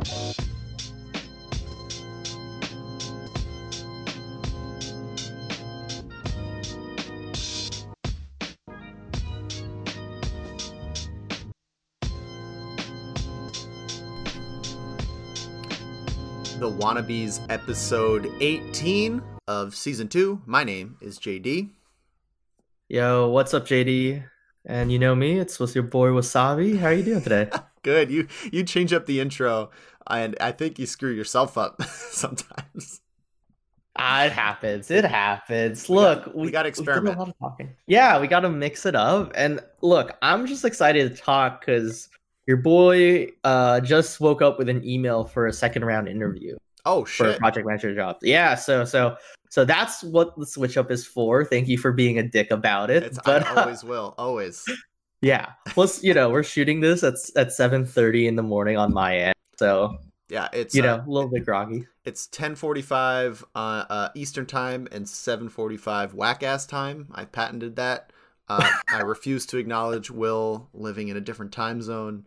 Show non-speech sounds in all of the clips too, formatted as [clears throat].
The Wannabes episode 18 of season 2. My name is JD. Yo, what's up, JD? And you know me, it's with your boy Wassabi. How are you doing today? [laughs] Good. You you change up the intro and I think you screw yourself up [laughs] sometimes. Ah, it happens. It happens. We look, got- we gotta we experiment. Of talking. Yeah, we got to mix it up. And look, I'm just excited to talk because your boy uh, just woke up with an email for a second round interview Oh shit! for a project manager job. Yeah, so so so that's what the switch up is for. Thank you for being a dick about it. It's, but I [laughs] always will. Always. yeah, plus you know we're shooting this at at 7:30 in the morning on my end, so Yeah, it's you uh, know a little bit groggy. it's 10:45 uh, uh Eastern time and 7:45 whack ass time. I patented that. Uh, [laughs] I refuse to acknowledge Will living in a different time zone.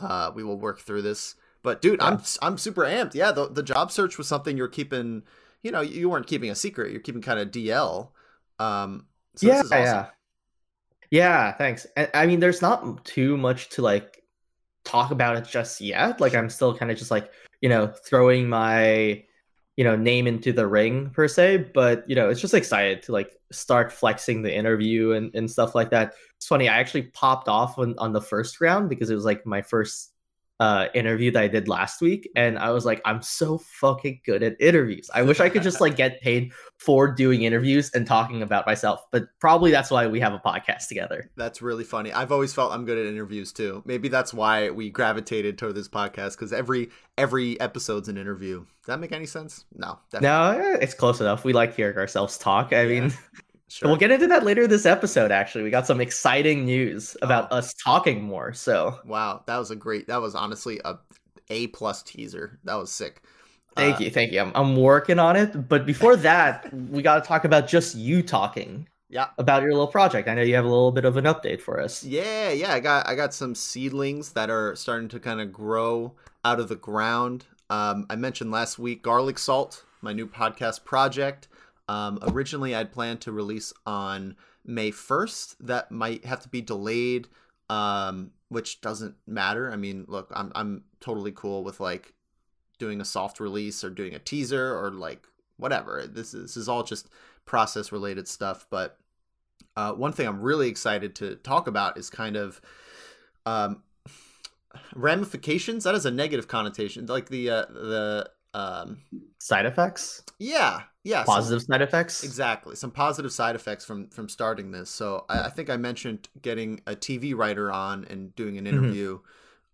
Uh, we will work through this. But dude, I'm I'm super amped. Yeah, the the job search was something you're keeping. You know, you weren't keeping a secret. You're keeping kind of DL. Um, so yeah, awesome. yeah, yeah. Thanks. And, I mean, there's not too much to like talk about it just yet. Like, I'm still kind of just like you know throwing my you know name into the ring per se. But you know, it's just excited to like start flexing the interview and and stuff like that. It's funny. I actually popped off on on the first round because it was like my first uh interview that I did last week and I was like I'm so fucking good at interviews. I wish I could just like get paid for doing interviews and talking about myself. But probably that's why we have a podcast together. That's really funny. I've always felt I'm good at interviews too. Maybe that's why we gravitated toward this podcast because every every episode's an interview. Does that make any sense? No. Definitely. No, it's close enough. We like hearing ourselves talk. I Yeah, mean, Sure. we'll get into that later this episode actually. We got some exciting news about Oh. us talking more. So, Wow, that was a great. That was honestly a A plus teaser. That was sick. thank Uh, you. Thank you. I'm, I'm working on it, but before [laughs] that, we got to talk about just you talking Yeah, about your little project. I know you have a little bit of an update for us. yeah, yeah. I got I got some seedlings that are starting to kind of grow out of the ground. Um, I mentioned last week garlic salt, my new podcast project. Um, originally, I'd planned to release on May first. That might have to be delayed, um, which doesn't matter. I mean, look, I'm I'm totally cool with like doing a soft release or doing a teaser or like whatever. This is, this is all just process related stuff. But uh, one thing I'm really excited to talk about is kind of um, ramifications. That is a negative connotation, like the uh, the um, Side effects? yeah yeah some- Positive side effects? Exactly, some positive side effects from from starting this. So I, I think I mentioned getting a TV writer on and doing an interview,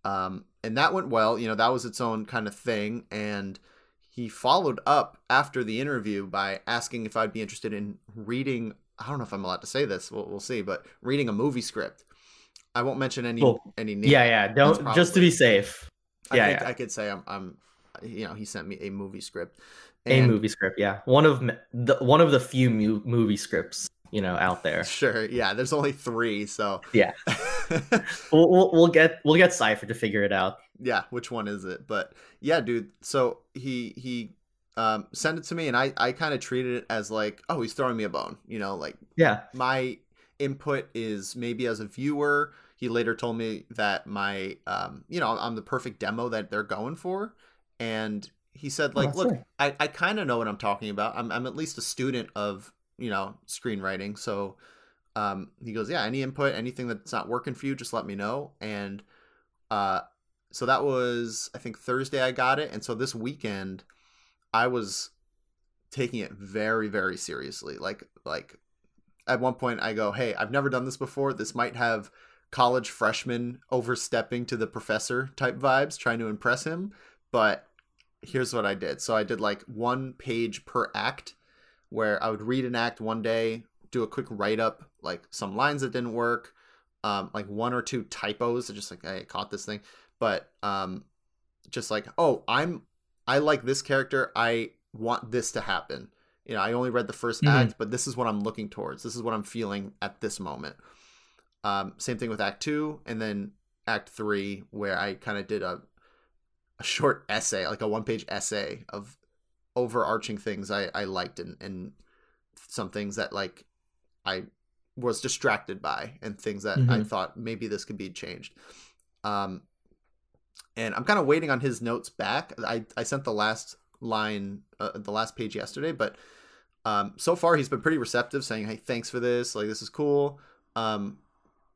um, and that went well. You know, that was its own kind of thing. And he followed up after the interview by asking if I'd be interested in reading. I don't know if I'm allowed to say this. We'll, we'll see, but reading a movie script. I won't mention any Cool. any names. Yeah, yeah. Don't That's just to be safe. I yeah, think yeah. I could say I'm, I'm. You know, he sent me a movie script. a movie script, yeah. One of the one of the few mu- movie scripts, you know, out there. Sure. Yeah. There's only three, so Yeah. [laughs] We'll, we'll, we'll get we'll get Cypher to figure it out. yeah which one is it but yeah dude so he he um sent it to me and i i kind of treated it as like oh he's throwing me a bone you know like Yeah. my input is maybe as a viewer he later told me that my um you know i'm the perfect demo that they're going for and he said Oh, like that's look i i kind of know what i'm talking about. I'm, I'm at least a student of you know screenwriting so um he goes yeah any input anything that's not working for you just let me know. And uh so that was i think thursday i got it and so this weekend i was taking it very very seriously. Like like at one point i go hey i've never done this before. This might have college freshman overstepping to the professor type vibes trying to impress him but here's what i did. So i did like one page per act where i would read an act one day do a quick write up like some lines that didn't work um like one or two typos just like i caught this thing. But um just like oh i'm i like this character. I want this to happen. You know i only read the 1st Mhm. act but this is what i'm looking towards. This is what i'm feeling at this moment. Um same thing with act two and then act three where i kind of did a a short essay, like a one page essay of overarching things I, I liked and, and some things that like I was distracted by and things that mm-hmm. I thought maybe this could be changed. Um, and I'm kind of waiting on his notes back. I, I sent the last line, uh, the last page yesterday, but um, so far he's been pretty receptive, saying, "Hey, thanks for this. Like this is cool." Um,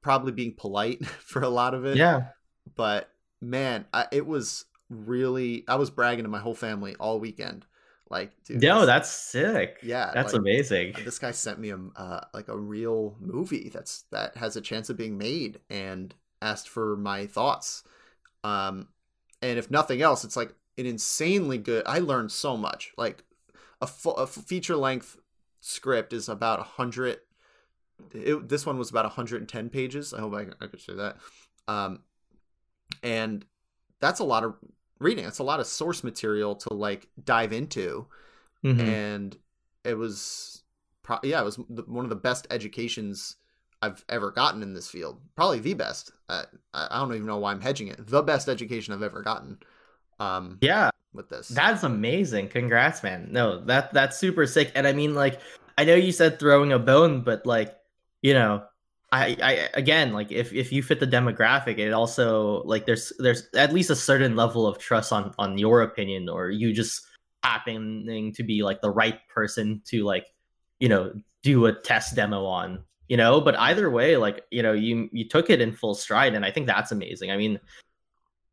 probably being polite [laughs] for a lot of it. Yeah. But man, I, it was really. I was bragging to my whole family all weekend. Like, dude, no, that's sick. Yeah, that's like, amazing. This guy sent me a uh, like a real movie that's that has a chance of being made, and asked for my thoughts. Um, and if nothing else, it's like an insanely good. I learned so much. Like a, a feature length script is about a hundred. This one was about 110 pages. I hope I, I could say that. Um, and that's a lot of reading. It's a lot of source material to like dive into, mm-hmm. and it was, pro- yeah, it was one of the best educations I've ever gotten in this field. Probably the best. Uh, I don't even know why I'm hedging it. The best education I've ever gotten. Um, yeah, with this. That's amazing. Congrats, man. No, that that's super sick. And I mean, like, I know you said throwing a bone, but like, you know, I, I again, like, if if you fit the demographic, it also like there's there's at least a certain level of trust on on your opinion, or you just happening to be like the right person to like, you know, do a test demo on you know? But either way like you know you you took it in full stride and i think that's amazing. I mean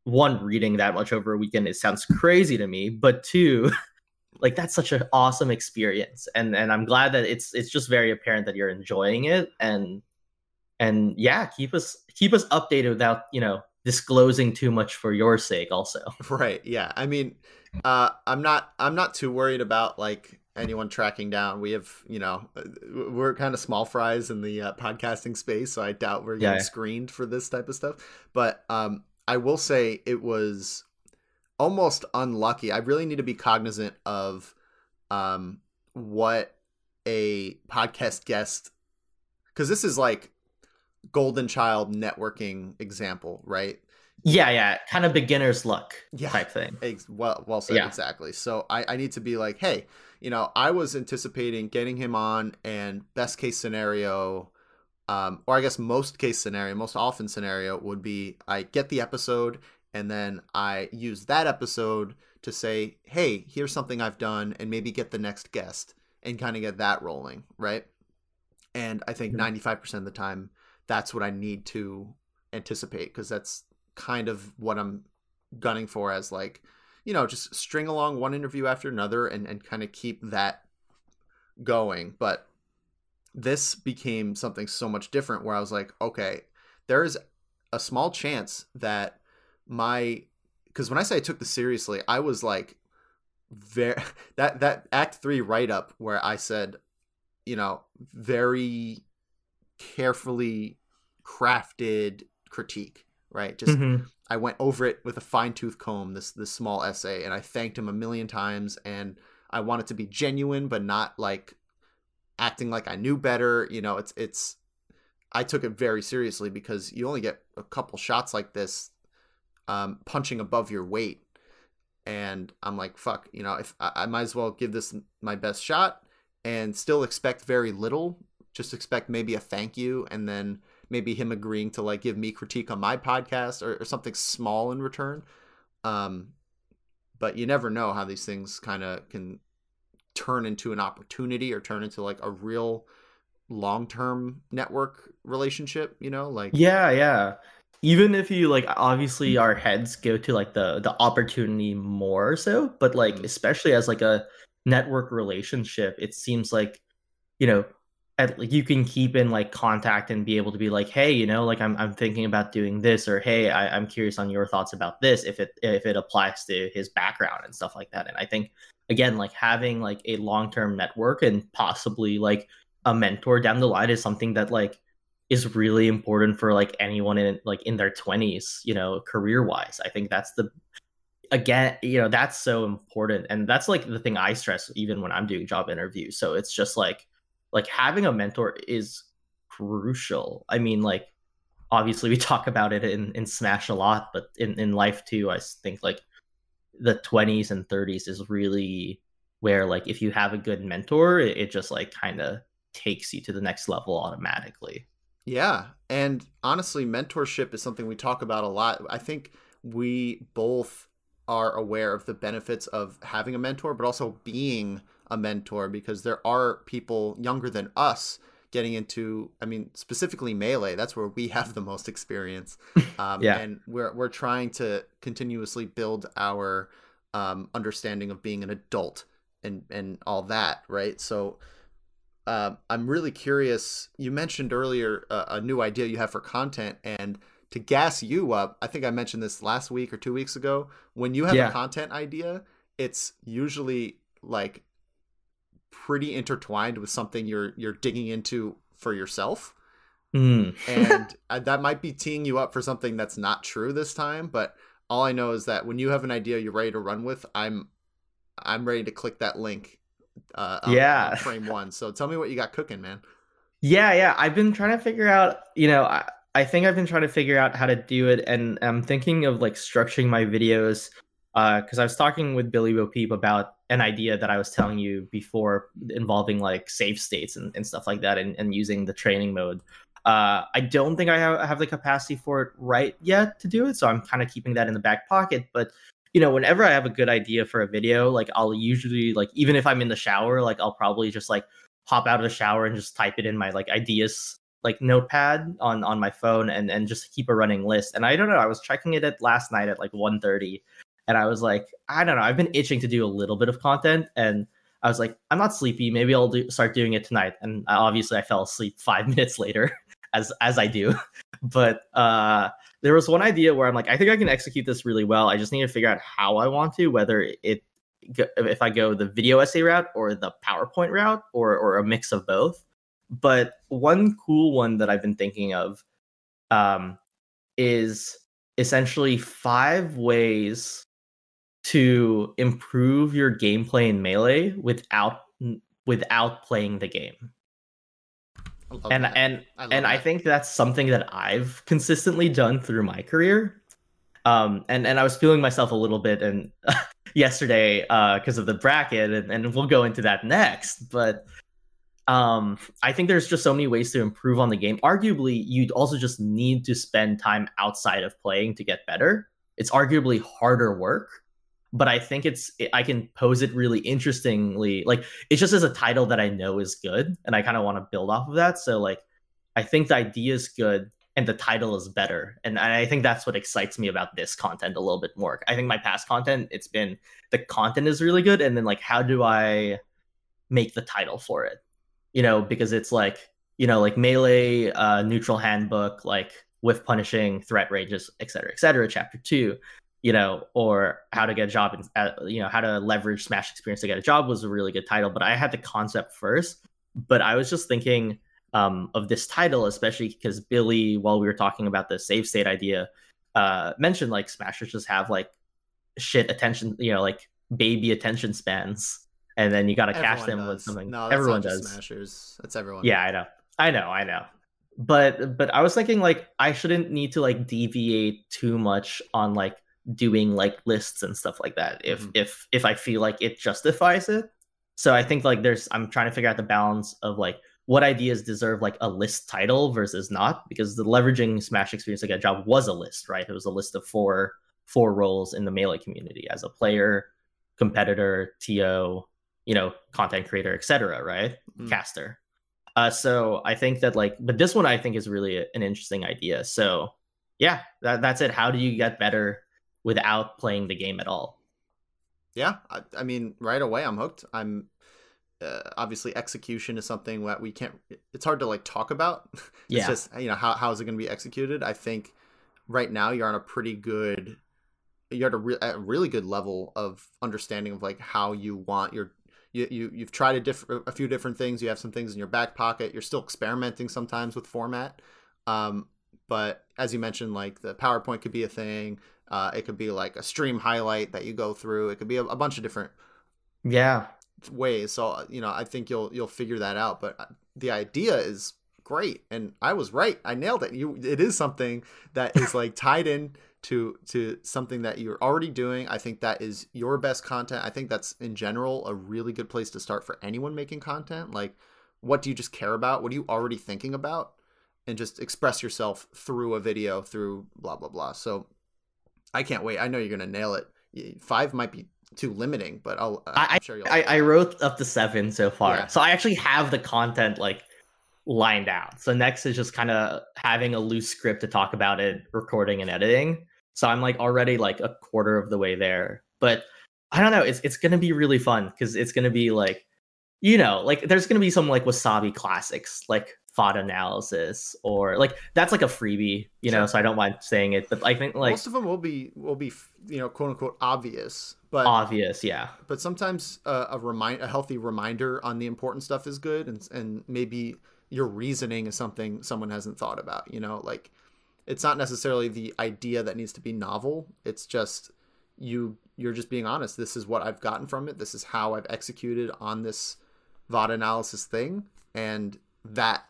one reading that much over a weekend it sounds crazy to me but two [laughs] like that's such an awesome experience and and i'm glad that it's it's just very apparent that you're enjoying it and and yeah keep us keep us updated without you know disclosing too much for your sake also [laughs] right yeah i mean uh i'm not i'm not too worried about like anyone tracking down. We have, you know, uh, we're kind of small fries in the uh, podcasting space, so I doubt we're getting yeah. screened for this type of stuff. But um, I will say it was almost unlucky. I really need to be cognizant of um, what a podcast guest, because this is like golden child networking example, right? Yeah, yeah, kind of beginner's luck yeah, type thing. Ex- well, well said, yeah. exactly. So I, I need to be like, hey, you know, I was anticipating getting him on, and best case scenario, um, or I guess most case scenario, most often scenario would be I get the episode, and then I use that episode to say, hey, here's something I've done, and maybe get the next guest and kind of get that rolling, right? And I think 95% mm-hmm. of the time, that's what I need to anticipate because that's kind of what I'm gunning for as like you know, just string along one interview after another and, and kind of keep that going. But this became something so much different where I was like, okay, there's a small chance that my because when I say I took this seriously, I was like very [laughs] that that act three write up where I said, you know, very carefully crafted critique, right? Just mm-hmm. I went over it with a fine tooth comb this this small essay, and I thanked him a million times. And I want it to be genuine, but not like acting like I knew better. You know, it's it's. I took it very seriously because you only get a couple shots like this, um, punching above your weight, and I'm like, fuck, you know, if I, I might as well give this my best shot and still expect very little. Just expect maybe a thank you, and then maybe him agreeing to like give me critique on my podcast or, or something small in return. Um, but you never know how these things kind of can turn into an opportunity or turn into like a real long-term network relationship you know like yeah yeah even if you like obviously our heads go to like the the opportunity more so but like mm-hmm. especially as like a network relationship it seems like you know at, you can keep in like contact and be able to be like hey you know like i'm, I'm thinking about doing this or hey I, i'm curious on your thoughts about this if it if it applies to his background and stuff like that. And i think again like having like a long-term network and possibly like a mentor down the line is something that like is really important for like anyone in like in their 20s you know career wise i think that's the again you know that's so important. And that's like the thing i stress even when i'm doing job interviews. So it's just like like having a mentor is crucial. I mean, like obviously we [laughs] talk about it in, in Smash a lot, but in, in life too, I think like the 20s and 30s is really where like if you have a good mentor it, it just like kind of takes you to the next level automatically yeah and honestly mentorship is something we talk about a lot i think we both are aware of the benefits of having a mentor but also being a mentor because there are people younger than us getting into i mean specifically melee that's where we [laughs] have the most experience [laughs] um, Yeah. and we're, we're trying to continuously build our um, understanding of being an adult and and all that right so uh, i'm really curious you mentioned earlier uh, a new idea you have for content and to gas you up i think i mentioned this last week or two weeks ago when you have Yeah. a content idea it's usually like pretty intertwined with something you're you're digging into for yourself Mm. and [laughs] uh, that might be teeing you up for something that's not true this time but all i know is that when you have an idea you're ready to run with i'm i'm ready to click that link uh on- Yeah. on [laughs] frame one so tell me what you got cooking man Yeah, yeah. I've been trying to figure out, you know, I, I think I've been trying to figure out how to do it, and I'm thinking of like structuring my videos. Because I was talking with Billy Bo Peep about an idea that I was telling you before involving like save states and, and stuff like that, and, and using the training mode. Uh, I don't think I have, have the capacity for it right yet to do it, so I'm kind of keeping that in the back pocket. But you know, whenever I have a good idea for a video, like I'll usually like even if I'm in the shower, like I'll probably just like hop out of the shower and just type it in my like ideas like notepad on on my phone and and just keep a running list and i don't know i was checking it at last night at like 1.30 and i was like i don't know i've been itching to do a little bit of content and i was like i'm not sleepy maybe i'll do, start doing it tonight and obviously i fell asleep [laughs] five minutes later as as i do [laughs] but uh there was one idea where i'm like i think i can execute this really well i just need to figure out how i want to whether it if I go the video essay route or the PowerPoint route or or a mix of both. But one cool one that I've been thinking of um, is essentially five ways to improve your gameplay in melee without without playing the game. And that. and I and I that. think that's something that I've consistently done through my career. Um, and and I was feeling myself a little bit and [laughs] yesterday because of the bracket, and, and we'll go into that next. But um, I think there's just so many ways to improve on the game. Arguably, you'd also just need to spend time outside of playing to get better. It's arguably harder work, but I think it's I can pose it really interestingly. Like it's just as a title that I know is good, and I kind of want to build off of that. So like, I think the idea is good, and the title is better, and I think that's what excites me about this content a little bit more. I think my past content, it's been the content is really good, and then like, how do I make the title for it? You know, because it's like you know, like melee, uh, neutral handbook, like with punishing, threat ranges, et cetera, et cetera. Chapter two you know, or how to get a job, in, uh, you know, how to leverage Smash experience to get a job was a really good title. But I had the concept first. But I was just thinking um, of this title, especially because Billy, while we were talking about the save state idea, uh, mentioned like Smashers just have like shit attention, you know, like baby attention spans, and then you got to Everyone them with something. No, Everyone does. Smashers. That's everyone. Yeah, I know. I know, I know. But but I was thinking like I shouldn't need to like deviate too much on like doing like lists and stuff like that if Mhm. if if I feel like it justifies it. So I think like there's I'm trying to figure out the balance of like what ideas deserve like a list title versus not because the leveraging Smash experience to get a job was a list, right? It was a list of four four roles in the melee community as a player, competitor, TO, you know, content creator, etc. Right, Mm. caster. Uh, so I think that like, but this one I think is really a- an interesting idea. So yeah, that, that's it. How do you get better without playing the game at all? Yeah, I, I mean, right away I'm hooked. I'm uh, obviously execution is something that we can't. It's hard to like talk about. [laughs] it's Yeah. just you know how how is it going to be executed. I think right now you're on a pretty good. You're at a, re- at a really good level of understanding of like how you want your. You, you you've tried a different a few different things. You have some things in your back pocket. You're still experimenting sometimes with format. Um, but as you mentioned, like the PowerPoint could be a thing. Uh, it could be like a stream highlight that you go through. It could be a, a bunch of different Yeah. ways. So uh, you know, I think you'll you'll figure that out. But uh, the idea is great, and I was right. I nailed it. You, it is something that is like tied in to to something that you're already doing. I think that is your best content. I think that's in general a really good place to start for anyone making content. Like, what do you just care about? What are you already thinking about? And just express yourself through a video, through blah blah blah. So, I can't wait. I know you're gonna nail it. Five might be too limiting, but I'll. Uh, I'm I, sure I, I wrote up to seven so far, Yeah. so I actually have the content like lined out. So next is just kind of having a loose script to talk about it, recording and editing. So I'm like already like a quarter of the way there, but I don't know. It's it's gonna be really fun because it's gonna be like, you know, like there's gonna be some like Wassabi classics like thought analysis or like that's like a freebie, you know. Sure. So I don't mind saying it, but I think like most of them will be will be you know quote unquote obvious, but obvious, yeah. but sometimes uh, a remind a healthy reminder on the important stuff is good, and and maybe your reasoning is something someone hasn't thought about. You know, like it's not necessarily the idea that needs to be novel. It's just you you're just being honest. This is what I've gotten from it. This is how I've executed on this VOD analysis thing, and that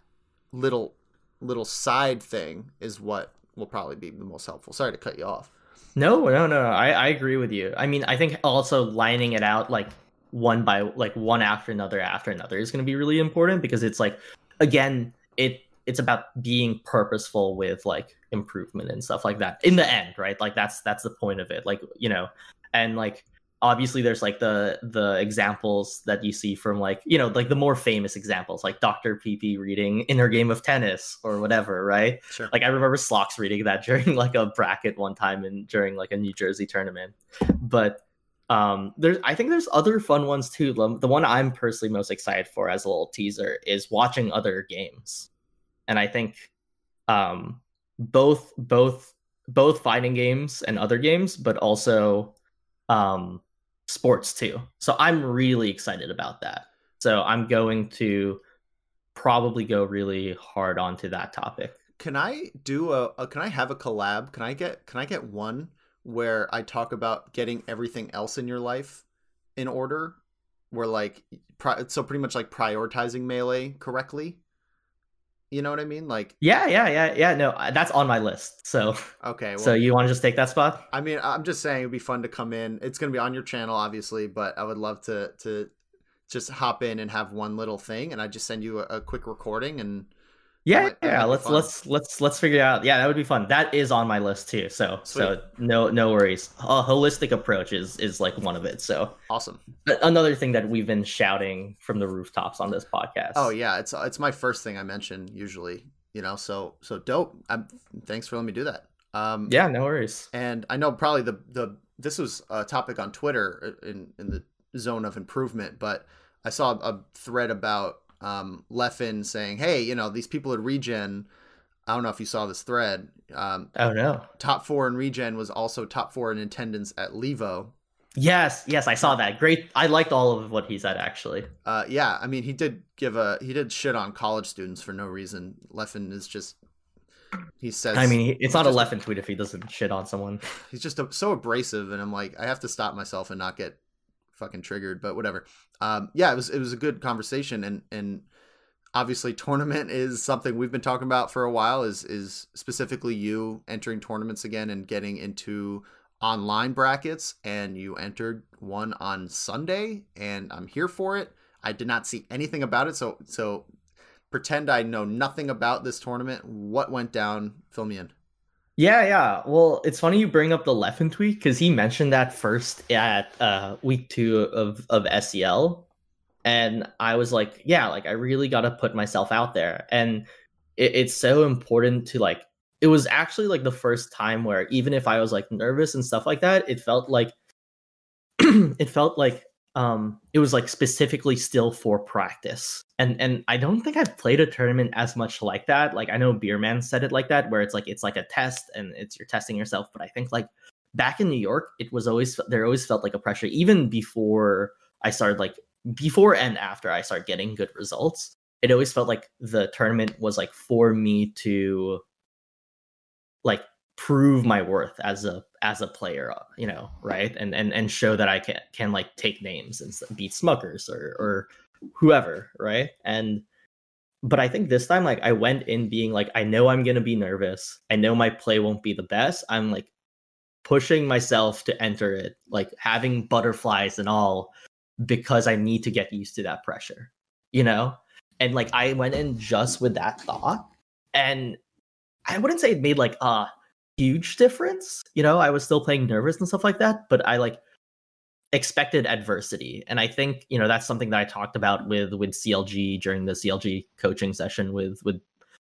little little side thing is what will probably be the most helpful. Sorry to cut you off. No, no, no. I, I agree with you. I mean, I think also lining it out like one by like one after another after another is going to be really important because it's like again, it it's about being purposeful with like improvement and stuff like that in the end, right? Like that's that's the point of it. Like, you know, and like obviously there's like the the examples that you see from like, you know, like the more famous examples like Dr. PeePee reading Inner Game of Tennis or whatever, right? Sure. Like I remember Slox reading that [laughs] during like a bracket one time and during like a New Jersey tournament. But um there's I think there's other fun ones too. The one I'm personally most excited for as a little teaser is watching other games. And I think um both both both fighting games and other games, but also um sports too. So I'm really excited about that. So I'm going to probably go really hard onto that topic. can I do a, a can I have a collab? Can I get can I get one where I talk about getting everything else in your life in order? Where like pri- so pretty much like prioritizing melee correctly. You know what I mean? Like Yeah, yeah, yeah, yeah. No, that's on my list. So, okay, well, so you want to just take that spot? I mean, I'm just saying it'd be fun to come in. It's gonna be on your channel, obviously, but I would love to to just hop in and have one little thing, and I just send you a, a quick recording and Yeah, might- yeah. Let's let's let's let's figure it out. Yeah, that would be fun. That is on my list too. So so no no worries. A holistic approach is is like one of it. So awesome. Another thing that we've been shouting from the rooftops on this podcast. Oh yeah, it's it's my first thing I mention usually. You know, so so dope. I'm, thanks for letting me do that. Um, yeah. No worries. and I know probably the the this was a topic on Twitter uh, in in the zone of improvement, but I saw a thread about um, Leffen saying, "Hey, you know, these people at Regen. I don't know if you saw this thread. Um, Oh no. top four in Regen was also top four in attendance at Levo. Yes, yes, I saw that. Great. I liked all of what he said actually. Uh, yeah, I mean, he did give a he did shit on college students for no reason. Leffen is just he says. I mean, it's not a just- Leffen tweet if he doesn't shit on someone. he's just a, so abrasive and i'm like i have to stop myself and not get fucking triggered but whatever. Um yeah it was it was a good conversation and and obviously tournament [laughs] is something we've been talking about for a while is is specifically you entering tournaments again and getting into online brackets and you entered one on sunday and i'm here for it. I did not see anything about it so so pretend i know nothing about this tournament. What went down? Fill me in Yeah, yeah. Well, it's funny you bring up the Leffen tweet because he mentioned that first at uh, week two of of SCL, and I was like, yeah, like I really got to put myself out there, and it, it's so important to like. It was actually like the first time where even if I was like nervous and stuff like that, it felt like [clears throat] it felt like um it was like specifically still for practice. And and i don't think i've played a tournament as much like that. Like i know beerman said it like that where it's like it's like a test and it's you're testing yourself. But i think like back in new york it was always there always felt like a pressure even before i started like before and after i started getting good results it always felt like the tournament was like for me to like prove my worth as a as a player you know right and and and show that i can can like take names and beat smuckers or or whoever right and but i think this time like i went in being like i know i'm gonna be nervous i know my play won't be the best i'm like pushing myself to enter it, like having butterflies and all, because I need to get used to that pressure, you know? And like I went in just with that thought. And I wouldn't say it made like a huge difference. You know, I was still playing nervous and stuff like that, but I like expected adversity. And I think, you know, that's something that I talked about with with CLG during the CLG coaching session with with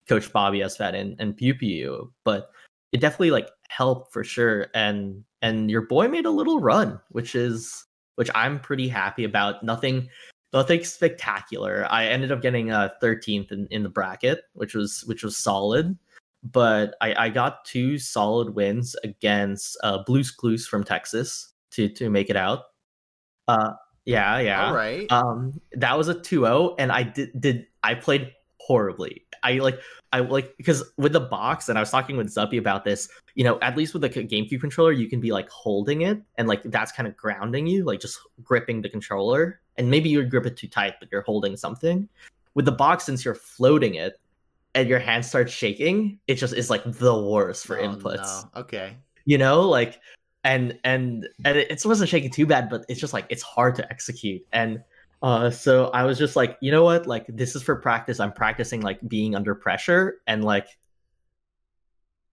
Coach Bobby Esfat and, and Pew Pew. But it definitely like helped for sure. And and your boy made a little run, which is which I'm pretty happy about. Nothing nothing spectacular. I ended up getting uh, a 13th in, in the bracket, which was which was solid. But I, I got two solid wins against uh, Blues Clues from Texas to to make it out. Uh, yeah, yeah. All right. Um, that was a 2-0, and I did did I played horribly. I like I like because with the box, and I was talking with Zuppy about this. You know, at least with the GameCube controller, you can be like holding it, and like that's kind of grounding you, like just gripping the controller. And maybe you grip it too tight, but you're holding something. With the box, since you're floating it, and your hand starts shaking, it just is like the worst for Oh, inputs. no. Okay. You know, like and and and it, it wasn't shaking too bad, but it's just like it's hard to execute. And uh so I was just like, you know what? Like this is for practice. I'm practicing like being under pressure and like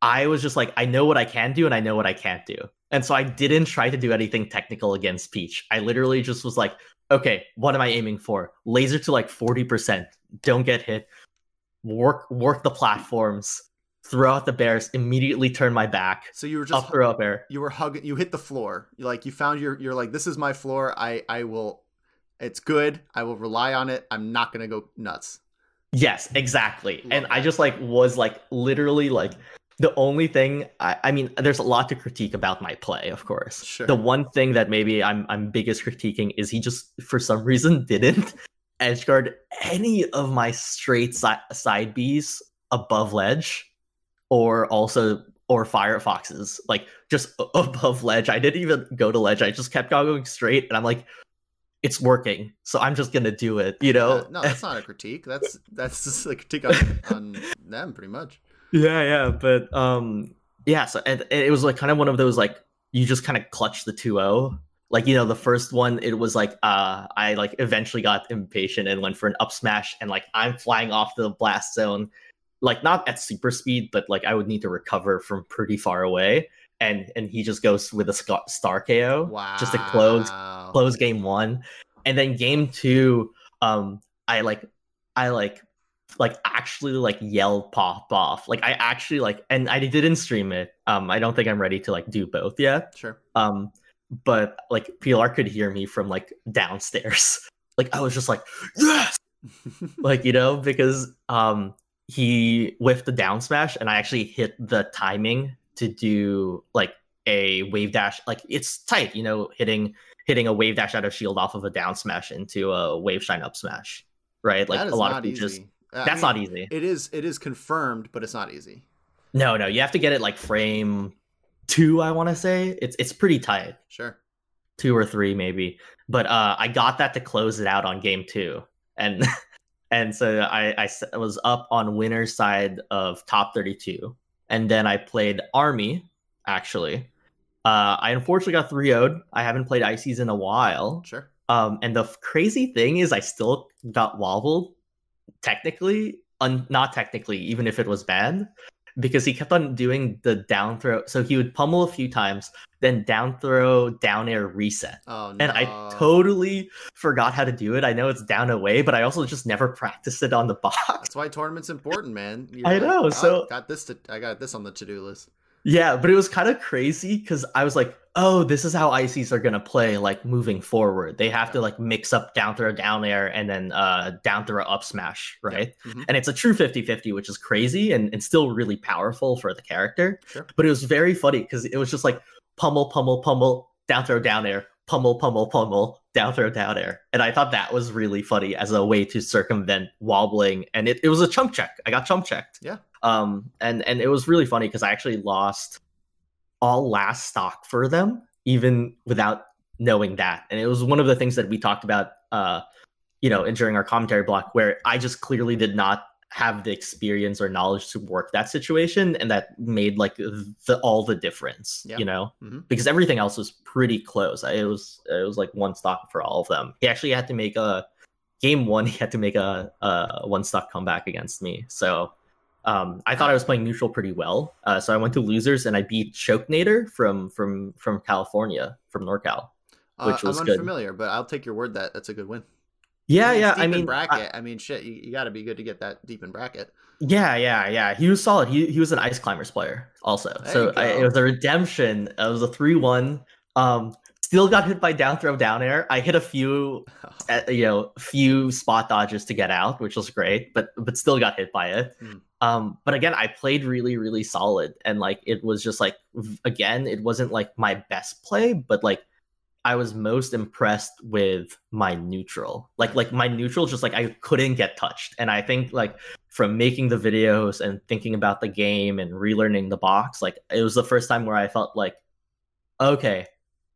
I was just like, I know what I can do and I know what I can't do. And so I didn't try to do anything technical against Peach. I literally just was like, okay, what am I aiming for? Laser to like 40%. Don't get hit. Work work the platforms. Throw out the bears. Immediately turn my back. So you were just Up throw up air. you were hugging you hit the floor. You like you found your you're like this is my floor. I I will it's good. I will rely on it. I'm not going to go nuts. Yes, exactly. Love and I just like was like literally like the only thing I, I mean, there's a lot to critique about my play, of course. Sure. The one thing that maybe I'm I'm biggest critiquing is he just for some reason [laughs] didn't edgeguard any of my straight si- side Bs above ledge or also or Firefoxes. Like just [laughs] above ledge. I didn't even go to ledge. I just kept going straight and I'm like it's working. So I'm just to do it, you know? Uh, no, that's not a critique. That's that's just a critique on, on them pretty much. Yeah, yeah, but um yeah, so and, and it was like kind of one of those like you just kind of clutch the 2-0. Like, you know, the first one it was like uh I like eventually got impatient and went for an up smash and like I'm flying off the blast zone like not at super speed, but like I would need to recover from pretty far away. And and he just goes with a star KO Wow. just to close close game one. And then game two um i like i like like actually like yell pop off. Like i actually like and i didn't stream it. Um i don't think i'm ready to like do both yet. Sure. um but like PLR could hear me from like downstairs. [laughs] Like i was just like yes! [laughs] Like you know because um he whiffed the down smash and i actually hit the timing to do like a wave dash like it's tight you know hitting hitting a wave dash out of shield off of a down smash into a wave shine up smash right? Like a lot of people just I that's mean, not easy. It is it is confirmed, but it's not easy. no no you have to get it like frame two i want to say. It's it's pretty tight. Sure. two or three maybe. But uh i got that to close it out on game two. And [laughs] and so I I was up on winner's side of top 32 and then i played army actually. Uh i unfortunately got 3 0'd i haven't played ices in a while. Sure. um and the f- crazy thing is i still got wobbled technically un- not technically even if it was bad because he kept on doing the down throw so he would pummel a few times then down throw down air reset Oh no. and I totally forgot how to do it. I know it's down away, but I also just never practiced it on the [laughs] box. That's why tournament's important, man. You're I know, "Oh, so- got this to I got this on the to-do list. Yeah, but it was kind of crazy because I was like, oh, this is how ICs are gonna play like moving forward. They have to like mix up down throw down air and then uh down throw up smash, right? Mhm. And it's a true 50-50, which is crazy and, and still really powerful for the character. Sure. But it was very funny because it was just like pummel, pummel, pummel, down throw, down air, pummel, pummel, pummel, down throw, down air. And I thought that was really funny as a way to circumvent wobbling. And it, it was a chump check. I got chump checked. Yeah. Um and and it was really funny because I actually lost all last stock for them, even without knowing that. And it was one of the things that we talked about uh, you know, during our commentary block where I just clearly did not have the experience or knowledge to work that situation and that made like the all the difference Yeah. you know Mhm. because everything else was pretty close it was it was like one stock for all of them he actually had to make a game one [laughs] he had to make a, a one stock comeback against me so um, I thought I was playing neutral pretty well, uh, so I went to losers and I beat Chokenator from from from California, from NorCal. Uh, which was I'm good. unfamiliar, but I'll take your word that that's a good win. Yeah, yeah. I mean, bracket. I, mean, shit. You, you got to be good to get that deep in bracket. Yeah, yeah, yeah. He was solid. He he was an ice climbers player also. There so I, it was a redemption. It was a three one. Um, still got hit by down throw down air. I hit a few, [laughs] uh, you know, few spot dodges to get out, which was great. But but still got hit by it. Hmm. Um, but again, I played really really solid, and like it was just like again, it wasn't like my best play, but like. I was most impressed with my neutral. Like like my neutral just like I couldn't get touched. And I think like from making the videos and thinking about the game and relearning the box like it was the first time where i felt like okay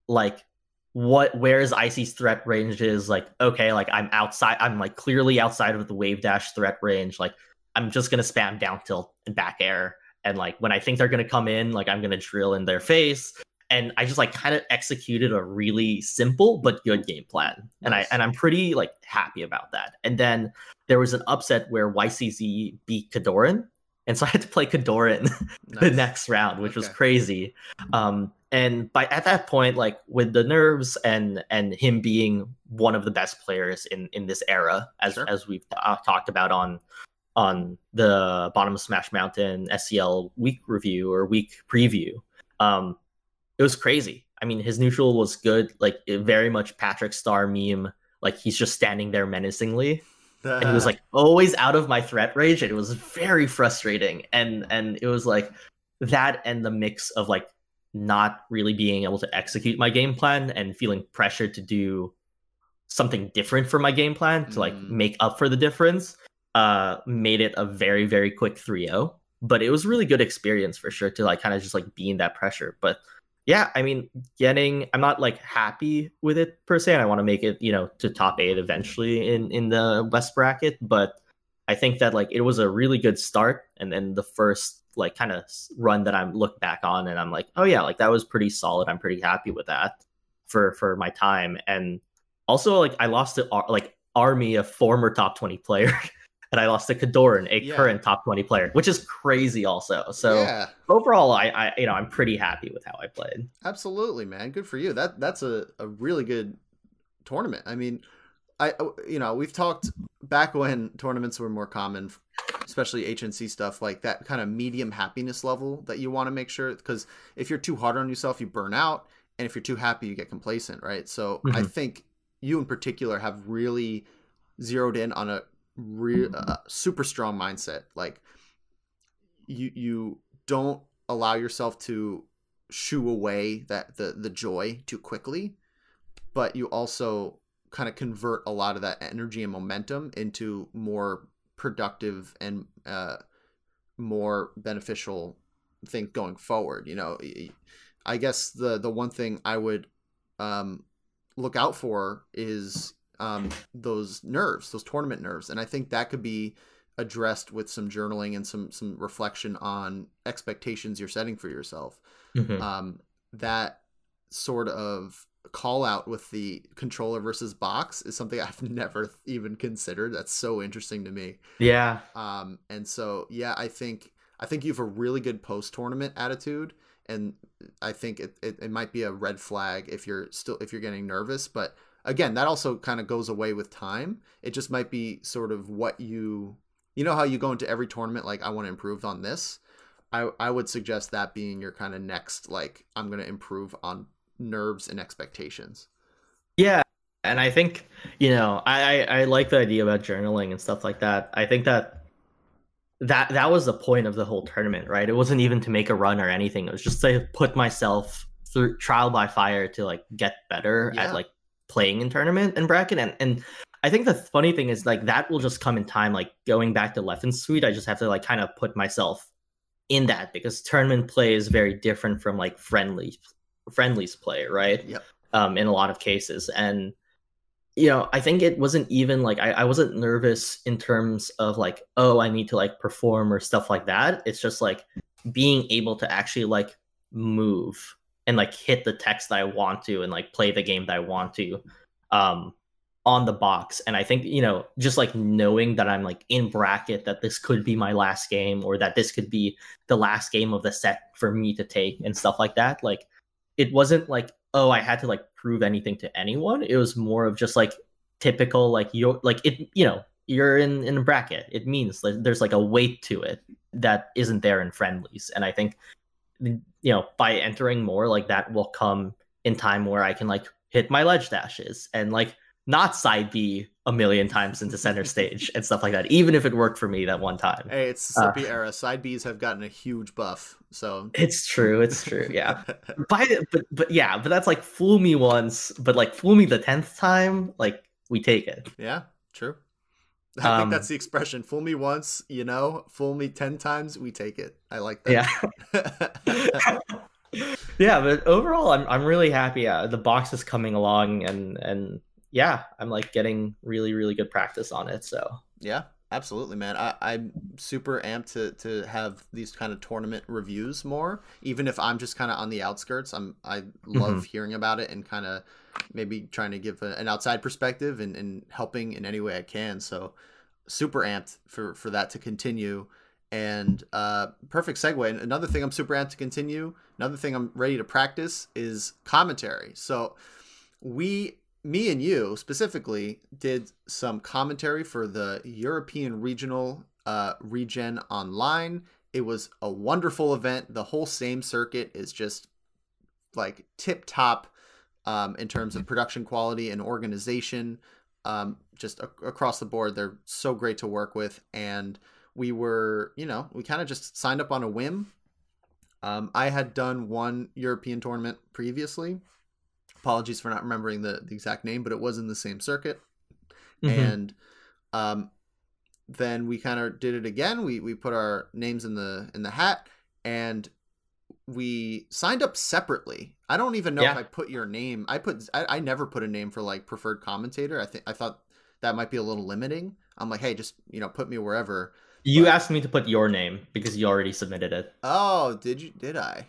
like what where is icy's threat range is like okay like i'm outside i'm like clearly outside of the wave dash threat range like i'm just gonna spam down tilt and back air and like when i think they're gonna come in like i'm gonna drill in their face and i just like kind of executed a really simple but good game plan and I and I'm pretty like happy about that and then there was an upset where YCZ beat Kodorin, and so I had to play Kodorin [laughs] the next round, which was crazy. Um, and by at that point, like with the nerves and and him being one of the best players in in this era, as Sure. as we've uh, talked about on on the bottom of Smash Mountain SCL week review or week preview, um, it was crazy. I mean, his neutral was good, like very much Patrick Star meme. Like he's just standing there menacingly and he was like always out of my threat range and it was very frustrating and and it was like that and the mix of like not really being able to execute my game plan and feeling pressured to do something different for my game plan to like Mm. make up for the difference uh made it a very very quick 3-0 but it was really good experience for sure to like kind of just like be in that pressure but yeah i mean getting i'm not like happy with it per se and i want to make it you know to top eight eventually in in the west bracket but i think that like it was a really good start and then the first like kind of run that i'm look back on and i'm like oh yeah like that was pretty solid. I'm pretty happy with that for for my time. And also like i lost to like army a former top 20 player [laughs] and i lost to Kodorin, a Yeah. current top 20 player which is crazy also so yeah, overall I, I you know i'm pretty happy with how i played absolutely, man. Good for you. That that's a, a really good tournament. I mean, I you know we've talked back when tournaments were more common, especially HNC stuff like that kind of medium happiness level that you want to make sure because if you're too hard on yourself, you burn out, and if you're too happy, you get complacent, right? So I Mhm. think you in particular have really zeroed in on a real uh, super strong mindset. Like you you don't allow yourself to shoo away that the the joy too quickly but you also kind of convert a lot of that energy and momentum into more productive and uh more beneficial thing going forward you know? I guess the the one thing i would um look out for is um those nerves those tournament nerves and i think that could be addressed with some journaling and some some reflection on expectations you're setting for yourself Mhm. um, that sort of call out with the controller versus box is something [laughs] I've never even considered. That's so interesting to me. yeah Um, and so yeah, I think I think you have a really good post tournament attitude, and I think it, it, it might be a red flag if you're still if you're getting nervous. But again, that also kind of goes away with time. It just might be sort of what you you know how you go into every tournament like I want to improve on this. I I would suggest that being your kind of next like I'm gonna improve on nerves and expectations. Yeah, and I think you know I, I I like the idea about journaling and stuff like that. I think that that that was the point of the whole tournament, right? It wasn't even to make a run or anything. It was just to put myself through trial by fire to like get better Yeah. at like playing in tournament and bracket and and I think the funny thing is like that will just come in time. Like going back to Leffen's tweet, I just have to like kind of put myself in that because tournament play is very different from like friendly friendlies play, right? Yep. Um, in a lot of cases, and you know, I think it wasn't even like I, I wasn't nervous in terms of like, oh, I need to like perform or stuff like that. It's just like being able to actually like move and like hit the text that I want to and like play the game that I want to um on the box. And I think, you know, just like knowing that I'm like in bracket that this could be my last game or that this could be the last game of the set for me to take and stuff like that. Like it wasn't like, oh, I had to like prove anything to anyone. It was more of just like typical like you're like it, you know, you're in in a bracket. It means like there's like a weight to it that isn't there in friendlies. And I think you know, by entering more, like that will come in time where I can like hit my ledge dashes and like not side B a million times into center stage and stuff like that, even if it worked for me that one time. Hey, it's the uh, era. Side Bs have gotten a huge buff. So it's true. It's true. Yeah. [laughs] but, but but yeah, but that's like fool me once, but like fool me the tenth time, like we take it. Yeah, true. [laughs] I um, think that's the expression. Fool me once, you know, fool me 10 times, we take it. I like that. Yeah. [laughs] yeah, but overall I'm I'm really happy. Uh, the box is coming along and and yeah, I'm like getting really really good practice on it, so. Yeah, absolutely, man. I, I'm super amped to to have these kind of tournament reviews more, even if I'm just kind of on the outskirts. I'm I love mm-hmm. hearing about it and kind of maybe trying to give a, an outside perspective and, and helping in any way I can. So super amped for for that to continue. And uh, perfect segue. And another thing I'm super amped to continue. Another thing I'm ready to practice is commentary. So we me and you specifically did some commentary for the European Regional uh, Regen Online. It was a wonderful event. The whole same circuit is just like tip top um, in terms of production quality and organization. Um, just a- across the board, they're so great to work with. And we were, you know, we kind of just signed up on a whim. Um, I had done one European tournament previously Apologies for not remembering the, the exact name, but it was in the same circuit. Mm-hmm. And um, then we kind of did it again. We we put our names in the in the hat, and we signed up separately. I don't even know yeah. if I put your name. I put I, I never put a name for like preferred commentator. I think I thought that might be a little limiting. I'm like, hey, just you know, put me wherever. You but... asked me to put your name because you already submitted it. Oh, did you? Did I?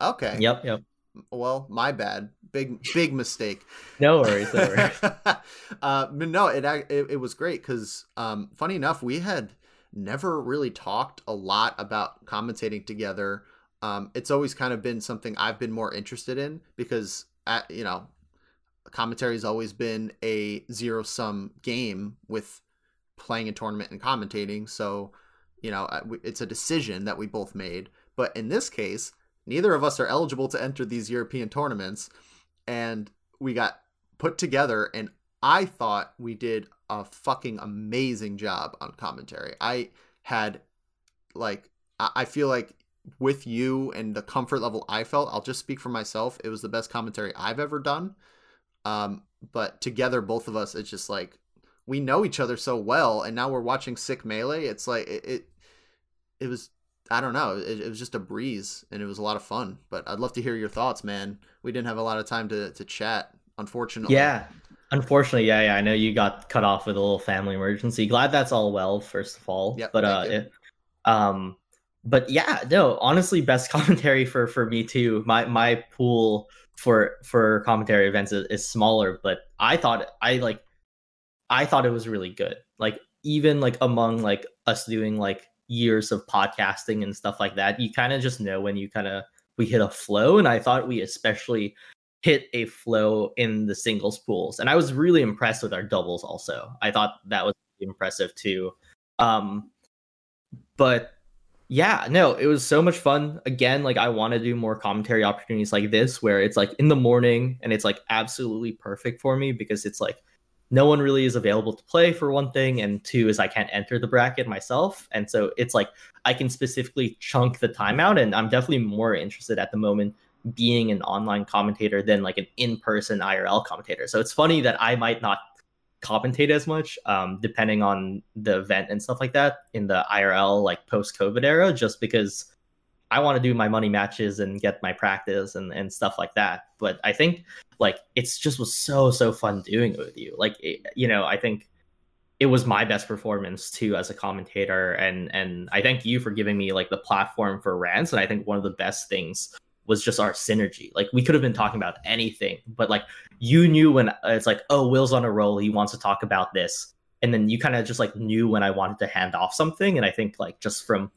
Okay. Yep. Yep. Well, my bad. Big big mistake. no worries. No worries. [laughs] uh, but no, it it, it was great because, um, funny enough, we had never really talked a lot about commentating together. Um, it's always kind of been something I've been more interested in because, at, you know, commentary has always been a zero sum game with playing a tournament and commentating. So, you know, it's a decision that we both made. But in this case, neither of us are eligible to enter these European tournaments. And we got put together, and I thought we did a fucking amazing job on commentary. I had, like, I feel like with you and the comfort level I felt, I'll just speak for myself. It was the best commentary I've ever done. Um, but together, both of us, it's just like we know each other so well, and now we're watching Sick Melee. It's like it, it, it was I don't know. It, it, was just a breeze, and it was a lot of fun. But I'd love to hear your thoughts, man. We didn't have a lot of time to to chat, unfortunately. Yeah, unfortunately, yeah, yeah. I know you got cut off with a little family emergency. Glad that's all well, first of all. Yeah, but uh, it, um, but yeah, no. Honestly, best [laughs] commentary for for me too. My my pool for for commentary events is, is smaller, but I thought I like, I thought it was really good. Like even like among like us doing like years of podcasting and stuff like that, you kind of just know when you kind of we hit a flow. And I thought we especially hit a flow in the singles pools. And I was really impressed with our doubles also. I thought that was impressive too. Um, but yeah, no, it was so much fun. Again, like I want to do more commentary opportunities like this where it's like in the morning and it's like absolutely perfect for me because it's like no one really is available to play for one thing and two is i can't enter the bracket myself. And so it's like i can specifically chunk the time out and i'm definitely more interested at the moment being an online commentator than like an in-person irl commentator. So it's funny that i might not commentate as much um, depending on the event and stuff like that in the irl like post-covid era just because I want to do my money matches and get my practice and, and stuff like that. But I think like it's just was so so fun doing it with you. Like it, you know, I think it was my best performance too as a commentator and and I thank you for giving me like the platform for rants and I think one of the best things was just our synergy. Like we could have been talking about anything, but like you knew when uh, it's like, oh, Will's on a roll, he wants to talk about this. And then you kind of just like knew when I wanted to hand off something. And I think like just from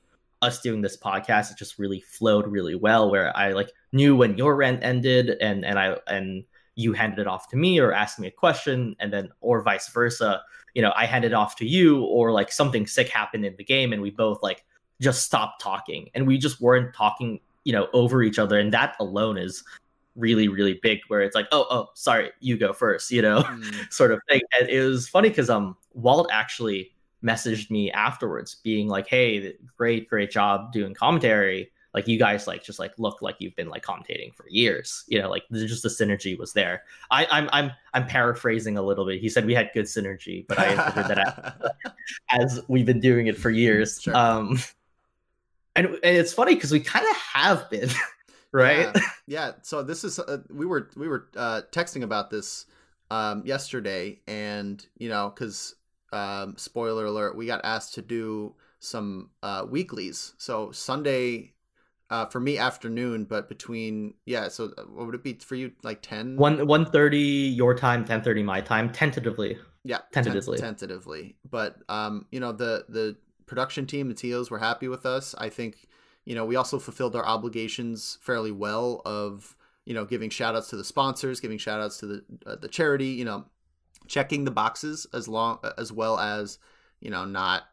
us doing this podcast, it just really flowed really well where I like knew when your rant ended and and I and you handed it off to me or asked me a question and then or vice versa you know, I handed it off to you, or like something sick happened in the game, and we both like just stopped talking, and we just weren't talking, you know, over each other, and that alone is really really big where it's like oh oh sorry you go first you know mm. [laughs] sort of thing and it was funny because um walt actually messaged me afterwards being like hey great great job doing commentary. Like you guys like just like look like you've been like commentating for years. You know like just the synergy was there. I i'm i'm i'm paraphrasing a little bit. He said we had good synergy but i interpreted that as, [laughs] as, we've been doing it for years. Sure. um and, and it's funny because we kind of have been [laughs] right? Yeah. yeah, so this is uh, we were we were uh texting about this um yesterday and you know because um spoiler alert we got asked to do some uh weeklies so sunday uh, for me afternoon, but between yeah. So uh, what would it be for you? Like ten? One one thirty your time, ten thirty my time, tentatively. Yeah, tentatively. Ten- tentatively, but um, you know the the production team, the TOs, were happy with us. I think you know we also fulfilled our obligations fairly well of you know giving shout outs to the sponsors, giving shout outs to the uh, the charity. You know, checking the boxes as long as well as you know not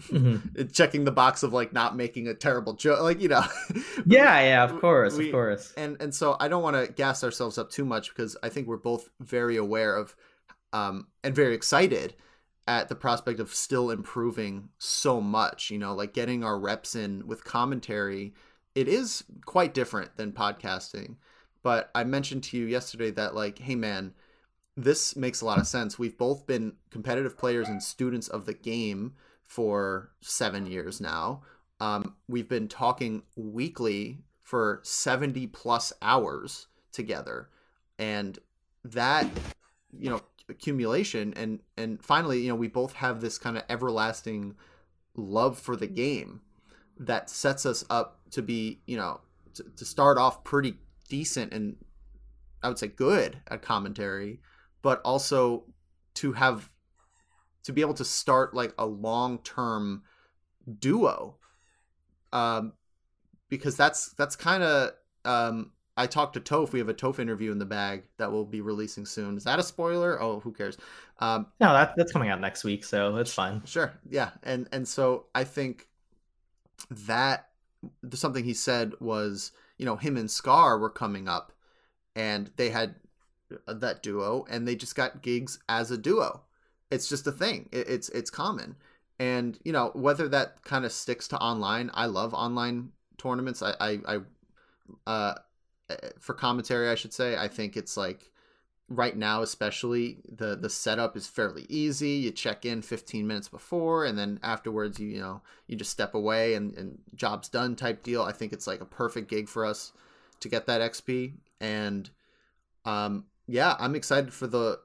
mm-hmm. [laughs] checking the box of like not making a terrible joke like you know. [laughs] Yeah yeah of course we, of course. and and so i don't want to gas ourselves up too much because i think we're both very aware of um and very excited at the prospect of still improving so much you know like getting our reps in with commentary it is quite different than podcasting. But i mentioned to you yesterday that like hey man this makes a lot of sense we've both been competitive players and students of the game for seven years now. Um, we've been talking weekly for 70 plus hours together. And that, you know, accumulation and and finally, you know, we both have this kind of everlasting love for the game that sets us up to be, you know, to, to start off pretty decent and I would say good at commentary, but also to have to be able to start like a long term duo um because that's that's kind of um I talked to Toph. We have a Toph interview in the bag that we'll be releasing soon. Is that a spoiler? Oh, who cares? Um, no, that, that's coming out next week, so it's fine. Sure, yeah, and and so I think that something he said was, you know, him and Scar were coming up, and they had that duo, and they just got gigs as a duo, it's just a thing. It, it's it's common, and you know whether that kind of sticks to online. I love online tournaments. I I, I uh, eh, for commentary, I should say. I think it's like right now especially the the setup is fairly easy you check in 15 minutes before and then afterwards you you know you just step away and, and job's done type deal i think it's like a perfect gig for us to get that xp and um yeah i'm excited for the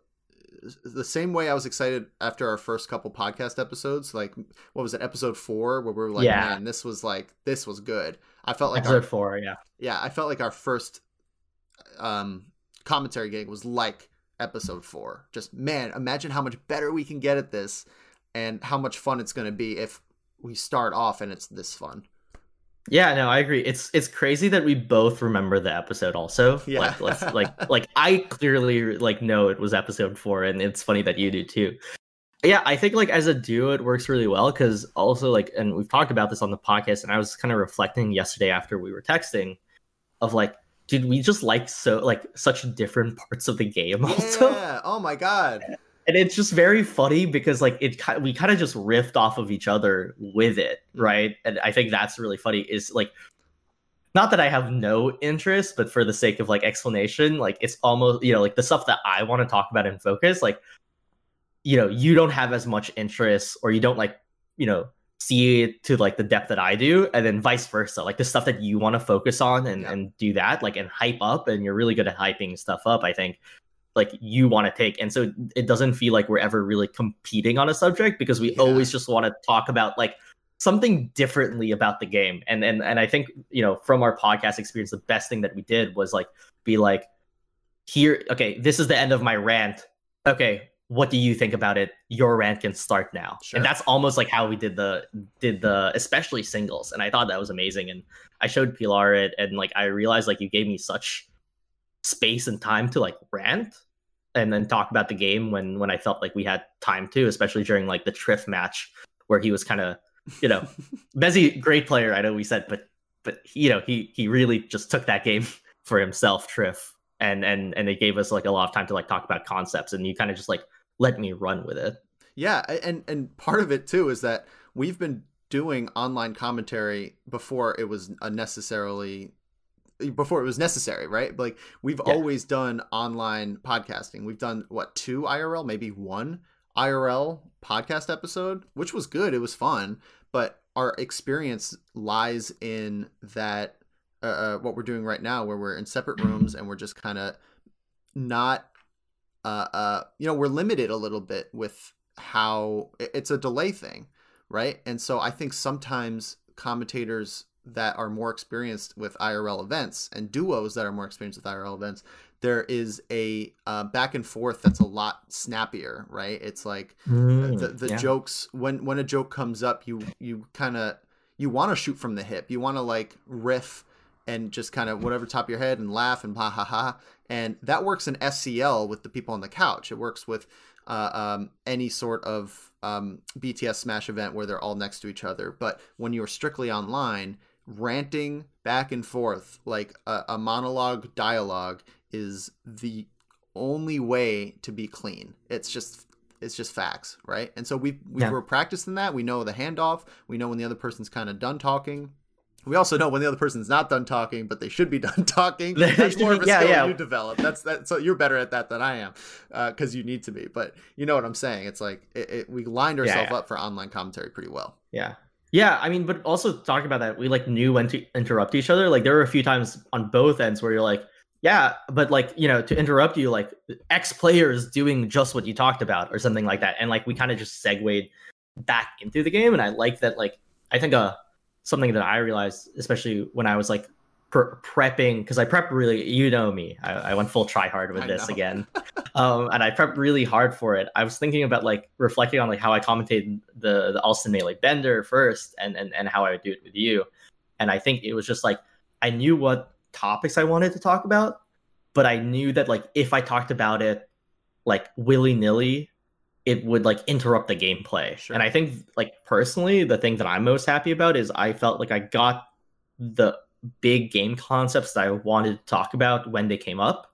the same way I was excited after our first couple podcast episodes. Like, what was it, episode four, where we were like, yeah. man, this was like, this was good. I felt like episode our, four, yeah, yeah. I felt like our first um commentary gig was like episode four. Just man, imagine how much better we can get at this, and how much fun it's going to be if we start off and it's this fun. Yeah, no, I agree. It's it's crazy that we both remember the episode also. [laughs] Yeah. Like let's like [laughs] like I clearly like know it was episode 4 and it's funny that you do too. Yeah, I think like as a duo it works really well cuz also like and we've talked about this on the podcast and I was kind of reflecting yesterday after we were texting of like dude, we just like so like such different parts of the game [laughs] also. Yeah. Oh my god and it's just very funny because like it we kind of just riffed off of each other with it right and i think that's really funny is like not that i have no interest but for the sake of like explanation like it's almost you know like the stuff that i want to talk about and focus like you know you don't have as much interest or you don't like you know see it to like the depth that I do, and then vice versa. Like the stuff that you want to focus on and, Yeah. and do that, like and hype up, and you're really good at hyping stuff up. I think like you want to take, and so it doesn't feel like we're ever really competing on a subject because we Yeah. always just want to talk about like something differently about the game. And and and I think you know from our podcast experience, the best thing that we did was like be like, here, okay, this is the end of my rant. Okay, what do you think about it? Your rant can start now. Sure. And that's almost like how we did the did the especially singles. And I thought that was amazing. And I showed Pilar it and like I realized like you gave me such space and time to like rant and then talk about the game when when I felt like we had time to, especially during like the Trif match where he was kind of, you know, [laughs] Bezzy, great player, I know we said, but but you know, he he really just took that game [laughs] for himself, Trif. And and and it gave us like a lot of time to like talk about concepts and you kind of just like let me run with it. Yeah, and and part of it too is that we've been doing online commentary before it was a uh, necessarily before it was necessary, right? Like we've Yeah. always done online podcasting. We've done what two IRL, maybe one IRL podcast episode, which was good. It was fun, but our experience lies in that uh, uh, what we're doing right now, where we're in separate rooms and we're just kind of not uh, uh, you know, we're limited a little bit with how it's a delay thing, right? And so I think sometimes commentators that are more experienced with IRL events and duos that are more experienced with IRL events, there is a uh, back and forth that's a lot snappier, right? It's like the, the yeah. jokes when when a joke comes up, you you kind of you want to shoot from the hip. You want to like riff and just kind of whatever top of your head and laugh and ha ha ha. And that works in SCL with the people on the couch. It works with uh, um, any sort of um, BTS Smash event where they're all next to each other. But when you're strictly online, ranting back and forth like a, a monologue dialogue is the only way to be clean. It's just it's just facts, right? And so we we Yeah. were practicing that. We know the handoff. We know when the other person's kind of done talking. We also know when the other person's not done talking, but they should be [laughs] done talking. That's more of a yeah, skill yeah. you develop. That's that. So you're better at that than I am, uh, because you need to be. But you know what I'm saying? It's like it, it, we lined ourselves up for online commentary pretty well. Yeah. Yeah, I mean, but also talking about that, we like knew when to interrupt each other. Like there were a few times on both ends where you're like, yeah, but like, you know, to interrupt you, like X player is doing just what you talked about or something like that. And like we kind of just segued back into the game. And I like that, like, I think uh something that I realized, especially when I was like pre- prepping, because I prep really, you know me, I, I went full try hard with I this know. again. [laughs] um, and I prepped really hard for it. I was thinking about like reflecting on like how I commentated the the Alston Melee Bender first, and and and how I would do it with you. And I think it was just like I knew what topics I wanted to talk about, but I knew that like if I talked about it like willy nilly, it would like interrupt the gameplay. Sure. And I think like personally, the thing that I'm most happy about is I felt like I got the big game concepts that I wanted to talk about when they came up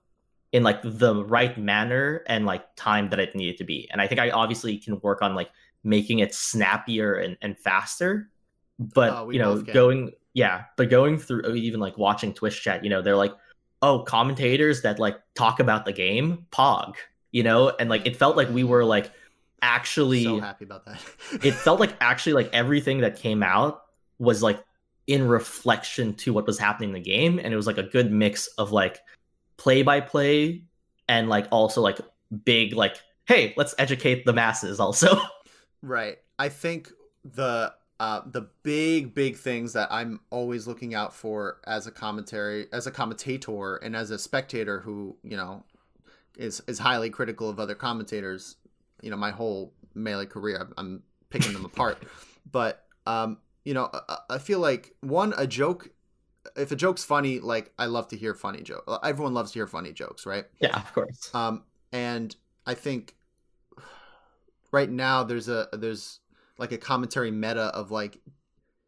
in like the right manner and like time that it needed to be. And I think I obviously can work on like making it snappier and, and faster. But Oh, you know, going yeah, but going through uh, even like watching Twitch chat, you know, they're like, oh, commentators that like talk about the game, Pog, you know, and like it felt like we were like actually so happy about that. it felt like [laughs] actually like everything that came out was like in reflection to what was happening in the game and it was like a good mix of like play by play and like also like big like hey let's educate the masses also [laughs] Right. I think the uh, the big big things that I'm always looking out for as a commentary as a commentator and as a spectator who you know is is highly critical of other commentators. You know, my whole melee career, I'm, I'm picking them apart. [laughs] But um, you know, I, I feel like one a joke. If a joke's funny, like I love to hear funny joke. Everyone loves to hear funny jokes, right? yeah of course Um, and I think right now there's a there's like a commentary meta of like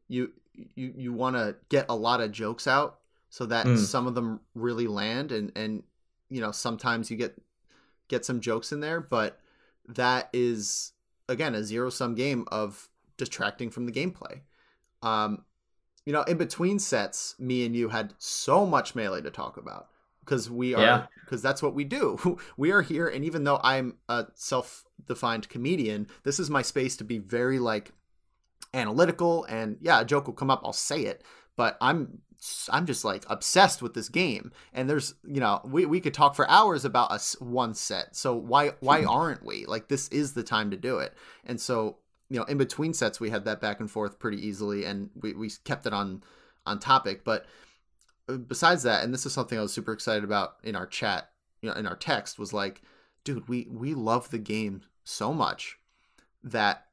you you you want to get a lot of jokes out so that Mm. some of them really land and and you know sometimes you get get some jokes in there but that is again a zero sum game of distracting from the gameplay um you know in between sets me and you had so much melee to talk about because we are Yeah. because that's what we do [laughs] we are here and even though i'm a self-defined comedian this is my space to be very like analytical and yeah, a joke will come up, I'll say it, but I'm I'm just like obsessed with this game. And there's, you know, we, we could talk for hours about us one set. So why why aren't we? Like this is the time to do it. And so, you know, in between sets we had that back and forth pretty easily and we, we kept it on on topic. But uh, besides that, and this is something I was super excited about in our chat, you know, in our text was like, dude, we we love the game so much that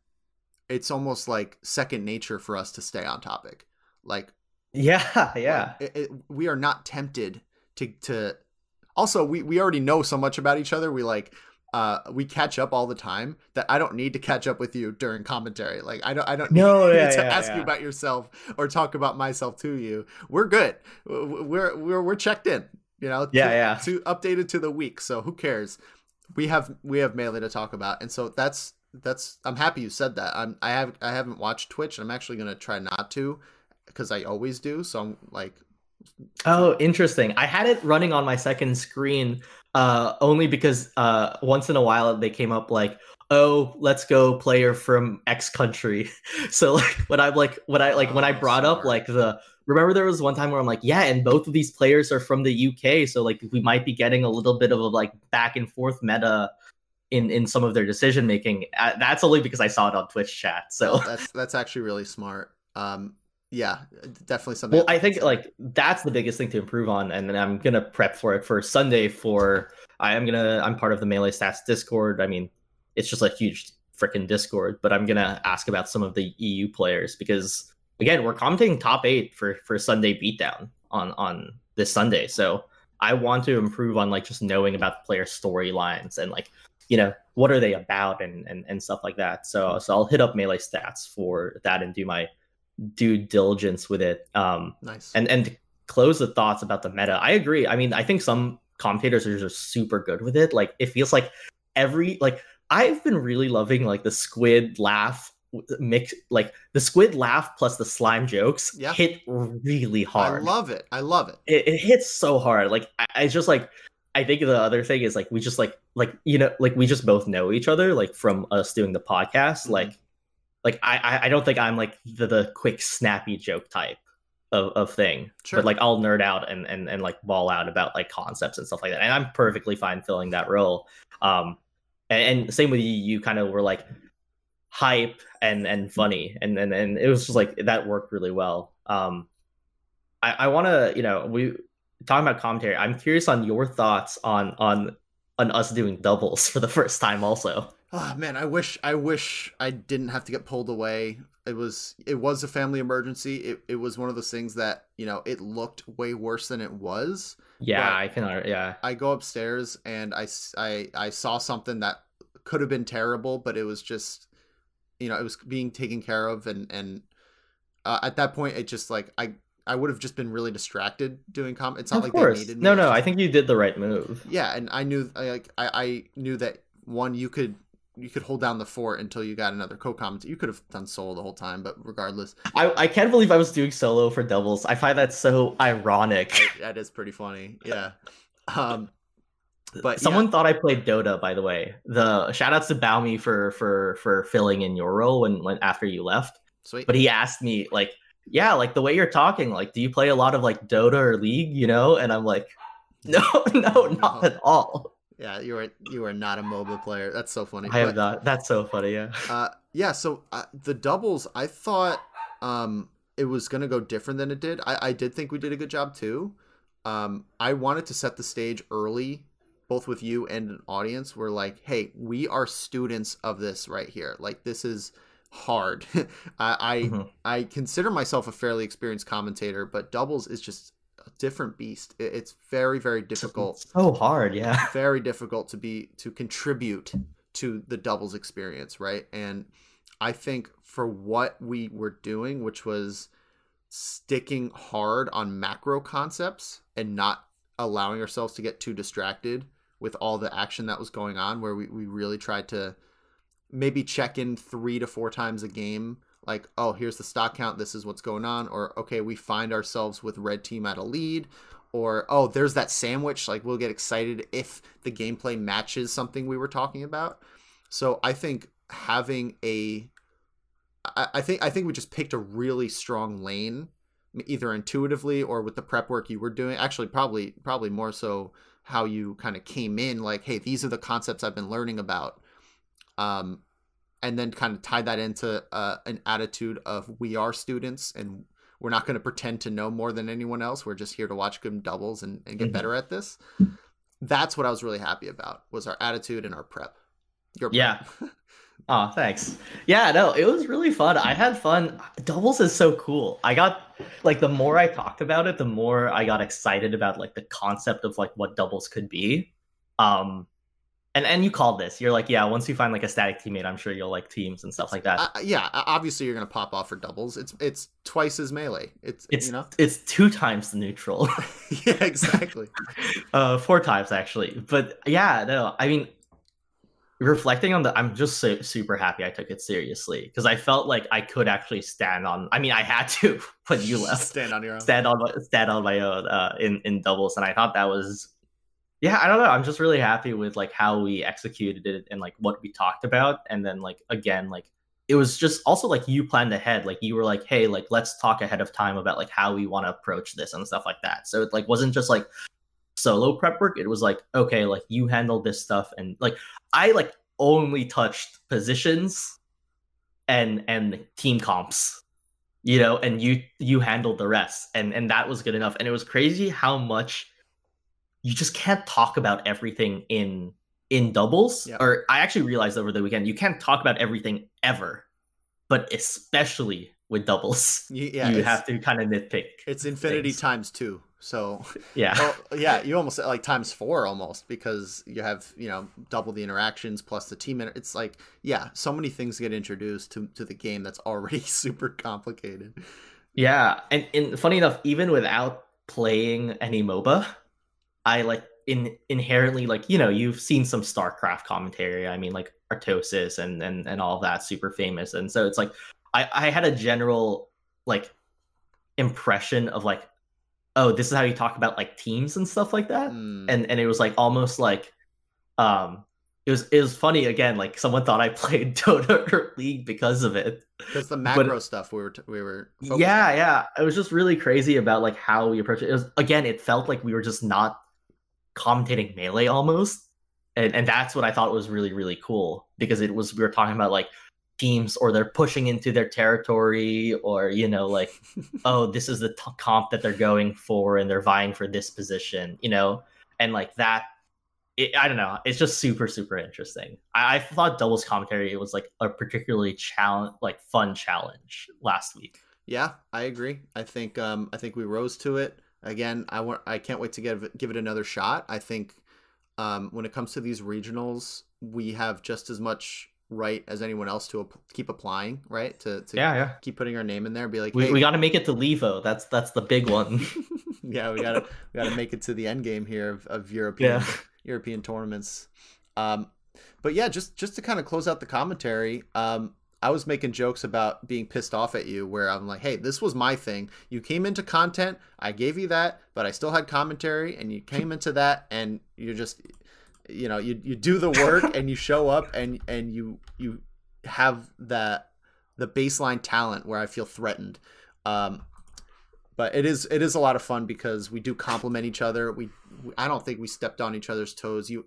it's almost like second nature for us to stay on topic. Like yeah, [laughs] yeah. It, it, we are not tempted to to. Also, we we already know so much about each other. We like uh we catch up all the time that I don't need to catch up with you during commentary. Like I don't I don't no, need yeah, [laughs] to yeah, ask yeah. you about yourself or talk about myself to you. We're good. We're we're we're checked in. You know. Yeah, to, yeah. To updated to the week. So who cares? We have we have melee to talk about, and so that's that's. I'm happy you said that. I'm I have I haven't watched Twitch, and I'm actually gonna try not to because I always do. So I'm like, oh, interesting. I had it running on my second screen uh, only because uh, once in a while they came up like, oh, let's go player from X country. [laughs] so like when I'm like when I like when I Oh, brought up like the remember there was one time where I'm like, yeah, and both of these players are from the UK, so like we might be getting a little bit of a like back and forth meta in in some of their decision making. Uh, that's only because I saw it on Twitch chat. So oh, that's that's actually really smart. Um, yeah, uh, definitely something. Well, I think like that's the biggest thing to improve on, and then I'm gonna prep for it for Sunday. For I am gonna I'm part of the Melee Stats Discord. I mean, it's just a huge freaking Discord, but I'm gonna ask about some of the EU players because again, we're commenting top eight for for Sunday beatdown on on this Sunday. So I want to improve on like just knowing about the player storylines and like you know what are they about and and and stuff like that. So so I'll hit up Melee Stats for that and do my due diligence with it. Um, nice. and and to close the thoughts about the meta, I agree. I mean, I think some commentators are just super good with it. Like it feels like every like I've been really loving like the squid laugh mix like the squid laugh plus the slime jokes Yeah. hit really hard. I love it. I love it. it, it hits so hard. Like I, I just like I think the other thing is like we just like like you know like we just both know each other like from us doing the podcast. Mhm. Like like I I- I don't think I'm like the, the quick snappy joke type of, of thing. Sure. But like I'll nerd out and, and and like ball out about like concepts and stuff like that. And I'm perfectly fine filling that role. Um and, and same with you, you kind of were like hype and and funny and and, and it was just like that worked really well. Um I, I wanna, you know, we talking about commentary, I'm curious on your thoughts on on on us doing doubles [laughs] for the first time also. Oh man, I wish I wish I didn't have to get pulled away. It was it was a family emergency. It it was one of those things that, you know, it looked way worse than it was. Yeah, I can yeah. I go upstairs and I, I i saw something that could have been terrible, but it was just, you know, it was being taken care of. And, and uh, at that point, it just like, I, I would have just been really distracted doing com. It's not Of like course. they needed me. No, no, I think you did the right move. yeah. And I knew, like, I, I knew that one, you could, you could hold down the fort until you got another co-comment. You could have done solo the whole time, but regardless, I, I can't believe I was doing solo for doubles. I find that so ironic. I, that is pretty funny. Yeah. Um, but Someone yeah. thought I played Dota, by the way. The shout outs to Baumi for for for filling in your role when when after you left. Sweet. But he asked me like, yeah, like the way you're talking, like, do you play a lot of like Dota or League, you know? And I'm like, no, [laughs] no, not No. at all. Yeah, you are you are not a MOBA player. That's so funny. I have But, not. That's so funny. Yeah. [laughs] Uh, yeah. So uh, the doubles, I thought um, it was gonna go different than it did. I, I did think we did a good job too. Um, I wanted to set the stage early, both with you and an audience. We're like, hey, we are students of this right here. Like this is hard. [laughs] I I, Mhm. I consider myself a fairly experienced commentator, but doubles is just a different beast. It, it's very very difficult So hard. Yeah. [laughs] very difficult to be to contribute to the doubles experience, right? And I think for what we were doing, which was sticking hard on macro concepts and not allowing ourselves to get too distracted with all the action that was going on, where we, we really tried to maybe check in three to four times a game like oh here's the stock count this is what's going on or okay we find ourselves with red team at a lead or oh there's that sandwich like we'll get excited if the gameplay matches something we were talking about so i think having a I, I think I think we just picked a really strong lane, either intuitively or with the prep work you were doing. Actually, probably probably more so how you kind of came in. Like, hey, these are the concepts I've been learning about. Um, and then kind of tie that into uh, an attitude of we are students and we're not going to pretend to know more than anyone else. We're just here to watch good doubles and, and get mm-hmm. better at this. That's what I was really happy about was our attitude and our prep. Your prep. [laughs] Yeah. oh, thanks. Yeah, no, it was really fun. I had fun. Doubles is so cool. I got like the more I talked about it, the more I got excited about like the concept of like what doubles could be. Um, and and you called this. You're like, yeah. Once you find like a static teammate, I'm sure you'll like teams and stuff like that. Uh, yeah, obviously you're gonna pop off for doubles. It's it's twice as melee. It's it's you know it's two times the neutral. [laughs] yeah, exactly. [laughs] uh, four times actually. But yeah, no. I mean, reflecting on the, I'm just so, super happy I took it seriously because I felt like I could actually stand on. I mean, I had to [laughs] when you left. stand on your own. Stand on stand on my own uh, in in doubles, and I thought that was yeah i don't know. I'm just really happy with like how we executed it and like what we talked about. And then like again like it was just also like you planned ahead. Like you were like hey like let's talk ahead of time about like how we want to approach this and stuff like that. So it like wasn't just like solo prep work. It was like okay like you handle this stuff. And like i like only touched positions and and team comps you know and you you handled the rest. And and that was good enough. And it was crazy how much you just can't talk about everything in in doubles. Yep. Or I actually realized over the weekend you can't talk about everything ever, but especially with doubles, [laughs] yeah, you have to kind of nitpick. It's infinity things. times two. So [laughs] yeah, well, yeah, you almost like times four almost because you have you know double the interactions plus the team. It's like yeah, so many things get introduced to to the game that's already [laughs] super complicated. Yeah, and, and funny enough, even without playing any MOBA, I like in inherently like you know you've seen some StarCraft commentary. I mean like Artosis and and and all that super famous, and so it's like I I had a general like impression of like oh this is how you talk about like teams and stuff like that, mm. and and it was like almost like um it was it was funny again. Like someone thought I [laughs] played Dota or League because of it. Because the macro but, stuff we were t- we were. Yeah, on. yeah. It was just really crazy about like how we approach it. It was again. It felt like we were just not commentating melee almost. And, and that's what I thought was really, really cool because it was, we were talking about like teams or they're pushing into their territory or, you know, like, [laughs] oh, this is the t- comp that they're going for and they're vying for this position, you know, and like that it, I don't know. It's just super, super interesting. I, I, thought doubles commentary was like a particularly challenge, like fun challenge last week. Yeah, I agree. I think um, I think we rose to it again, I want I can't wait to give give it another shot. I think um, when it comes to these regionals, we have just as much right as anyone else to ap- keep applying, right? To, to yeah, yeah. keep putting our name in there. Be like, we, hey, we got to make it to Levo. That's that's the big one. [laughs] yeah, we gotta we gotta make it to the end game here of, of European yeah. [laughs] European tournaments. Um, but yeah, just just to kind of close out the commentary, um, I was making jokes about being pissed off at you where I'm like, hey, this was my thing. You came into content, I gave you that, but I still had commentary, and you came into that, and you're just, you know, you you do the work [laughs] and you show up and and you you have that the baseline talent where I feel threatened. Um, but it is it is a lot of fun because we do complement each other. We, we I don't think we stepped on each other's toes. You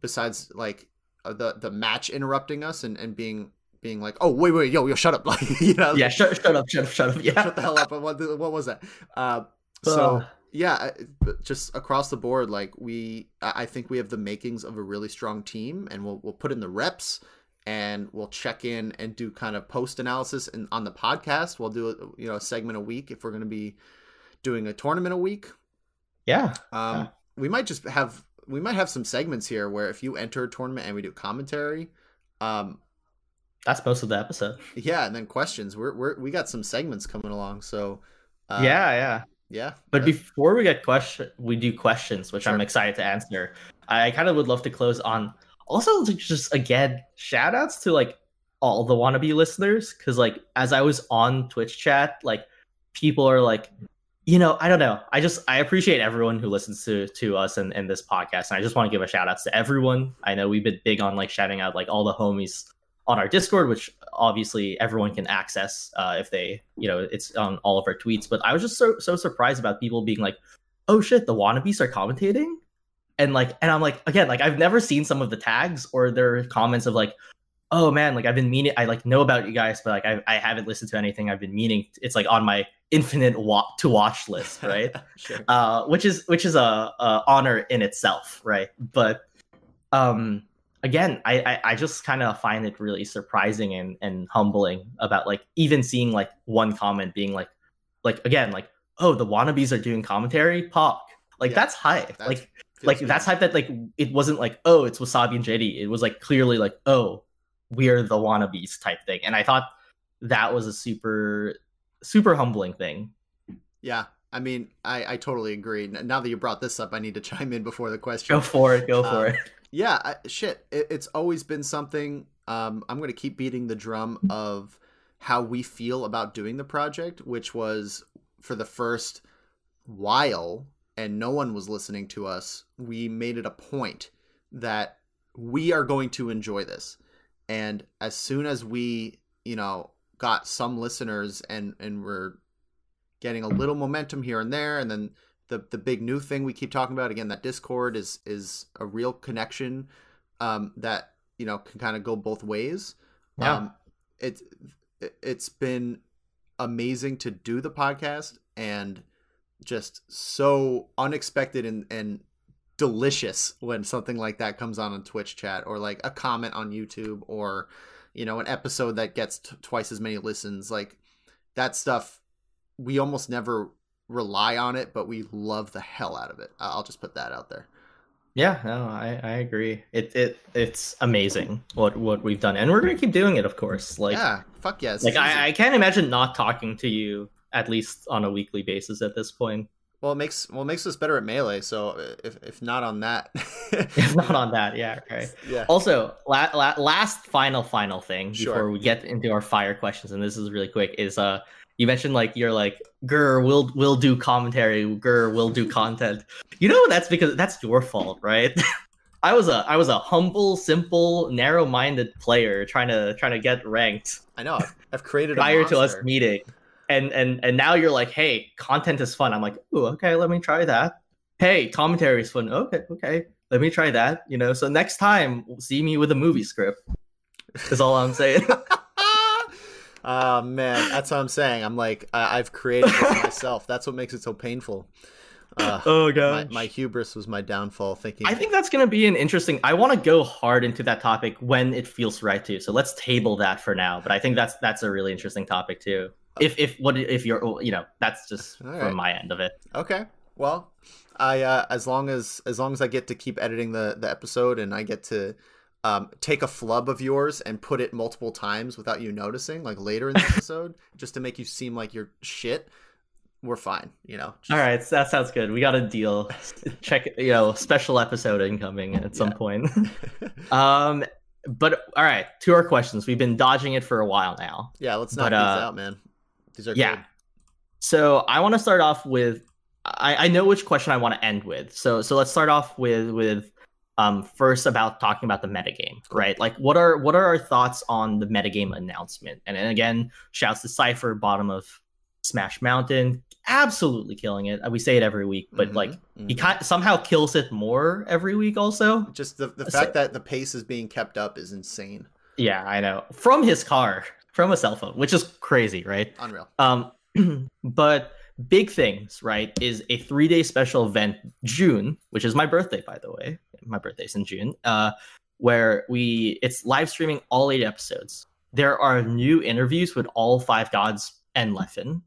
besides like uh, the the match interrupting us and, and being being like, "Oh, wait, wait, yo, yo, shut up!" [laughs] Like, you know, yeah, shut, shut up, shut up, shut up, yeah, [laughs] shut the hell up. What, what was that? Uh, so yeah, just across the board, like we, I think we have the makings of a really strong team, and we'll we'll put in the reps, and we'll check in and do kind of post analysis and on the podcast. We'll do a, you know a segment a week if we're going to be doing a tournament a week. Yeah. Um, yeah. we might just have we might have some segments here where if you enter a tournament and we do commentary, um, that's most of the episode. Yeah, and then questions. We're we're we got some segments coming along. So uh, yeah, yeah, yeah. But before we get question, we do questions, which sure. I'm excited to answer. I kind of would love to close on also just again shout outs to like all the wannabe listeners because like as I was on Twitch chat, like people are like you know, I don't know. I just I appreciate everyone who listens to to us and, and this podcast. And I just want to give a shout out to everyone. I know we've been big on like shouting out like all the homies on our Discord, which obviously everyone can access uh, if they, you know, it's on all of our tweets. But I was just so so surprised about people being like, "Oh shit, the wannabes are commentating," and like, and I'm like, again, like I've never seen some of the tags or their comments of like, "Oh man, like I've been meaning, I like know about you guys, but like I I haven't listened to anything. I've been meaning. It's like on my infinite wa- to watch list, [laughs] right? sure. uh, which is which is a, a honor in itself, right? But um again i i, I just kind of find it really surprising and and humbling about like even seeing like one comment being like like again like oh the wannabes are doing commentary? Pop like Yeah, that's hype. That's- like like good. that's hype that like it wasn't like oh it's Wassabi and jd it was like clearly like oh we're the wannabes type thing. And i thought that was a super super humbling thing. Yeah, I mean, I, I totally agree. Now that you brought this up, I need to [laughs] chime in before the question. go for it. Go Um, for it Yeah, I, shit. It, it's always been something. Um, I'm going to keep beating the drum of how we feel about doing the project, which was for the first while, and no one was listening to us. We made it a point that we are going to enjoy this, and as soon as we, you know, got some listeners and and we're getting a little momentum here and there, and then the the big new thing we keep talking about again that discord is is a real connection um that you know can kind of go both ways Yeah. um it's it's been amazing to do the podcast and just so unexpected and and delicious when something like that comes on on twitch chat or like a comment on youtube or you know an episode that gets t- twice as many listens like that stuff we almost never rely on it, but we love the hell out of it. I'll just put that out there. Yeah, no, I, I agree. It it it's amazing what what we've done, and we're gonna keep doing it, of course. Like yeah, fuck it's like. I, I can't imagine not talking to you at least on a weekly basis at this point. well, it makes well it makes us better at melee. So if if not on that, [laughs] If not on that, yeah, okay. [laughs] yeah, Also, la- la- last final final thing Sure. before we get into our fire questions, and this is really quick, is uh you mentioned like you're like Gur we'll we'll do commentary, Gur we'll do content. You know that's because that's your fault, right? [laughs] I was a I was a humble, simple, narrow-minded player trying to trying to get ranked I know. I've, created a prior to us meeting. And and and now you're like, hey, content is fun. I'm like, ooh, okay, let me try that. Hey, commentary is fun. Okay, okay, let me try that. You know, so next time see me with a movie script. Is all I'm saying. [laughs] oh man, that's what I'm saying. I'm like I, I've created this [laughs] myself. That's what makes it so painful. Uh, oh my, god. my hubris was my downfall. Thinking I think that's gonna be an interesting. I want to go hard into that topic when it feels right to. So let's table that for now. But I think that's that's a really interesting topic too. If if what if you're you know that's just All from my end of it. Okay. Well, I uh, as long as as long as I get to keep editing the the episode and I get to um, take a flub of yours and put it multiple times without you noticing, like later in the [laughs] episode, just to make you seem like you're shit, we're fine. You know. Just- All right, that sounds good. We got a deal. [laughs] Check, you know, special episode incoming at some Yeah. point. [laughs] um, but all right, to our questions. We've been dodging it for a while now. yeah. Let's knock But, these uh, out, man. These are yeah. good. So I want to start off with. I, I know which question I want to end with. So so let's start off with with um first about talking about the metagame, right? Like what are what are our thoughts on the metagame announcement? And then again, shouts to Cypher, bottom of Smash Mountain, absolutely killing it. We say it every week, but Mhm, like he mhm. kind somehow kills it more every week also just the the So- fact that the pace is being kept up is insane, yeah i know from his car from a cell phone which is crazy right unreal. um [clears throat] but big things right is a three day special event june which is my birthday by the way my birthday's in june uh where we it's live streaming all eight episodes there are new interviews with all five gods and Leffen,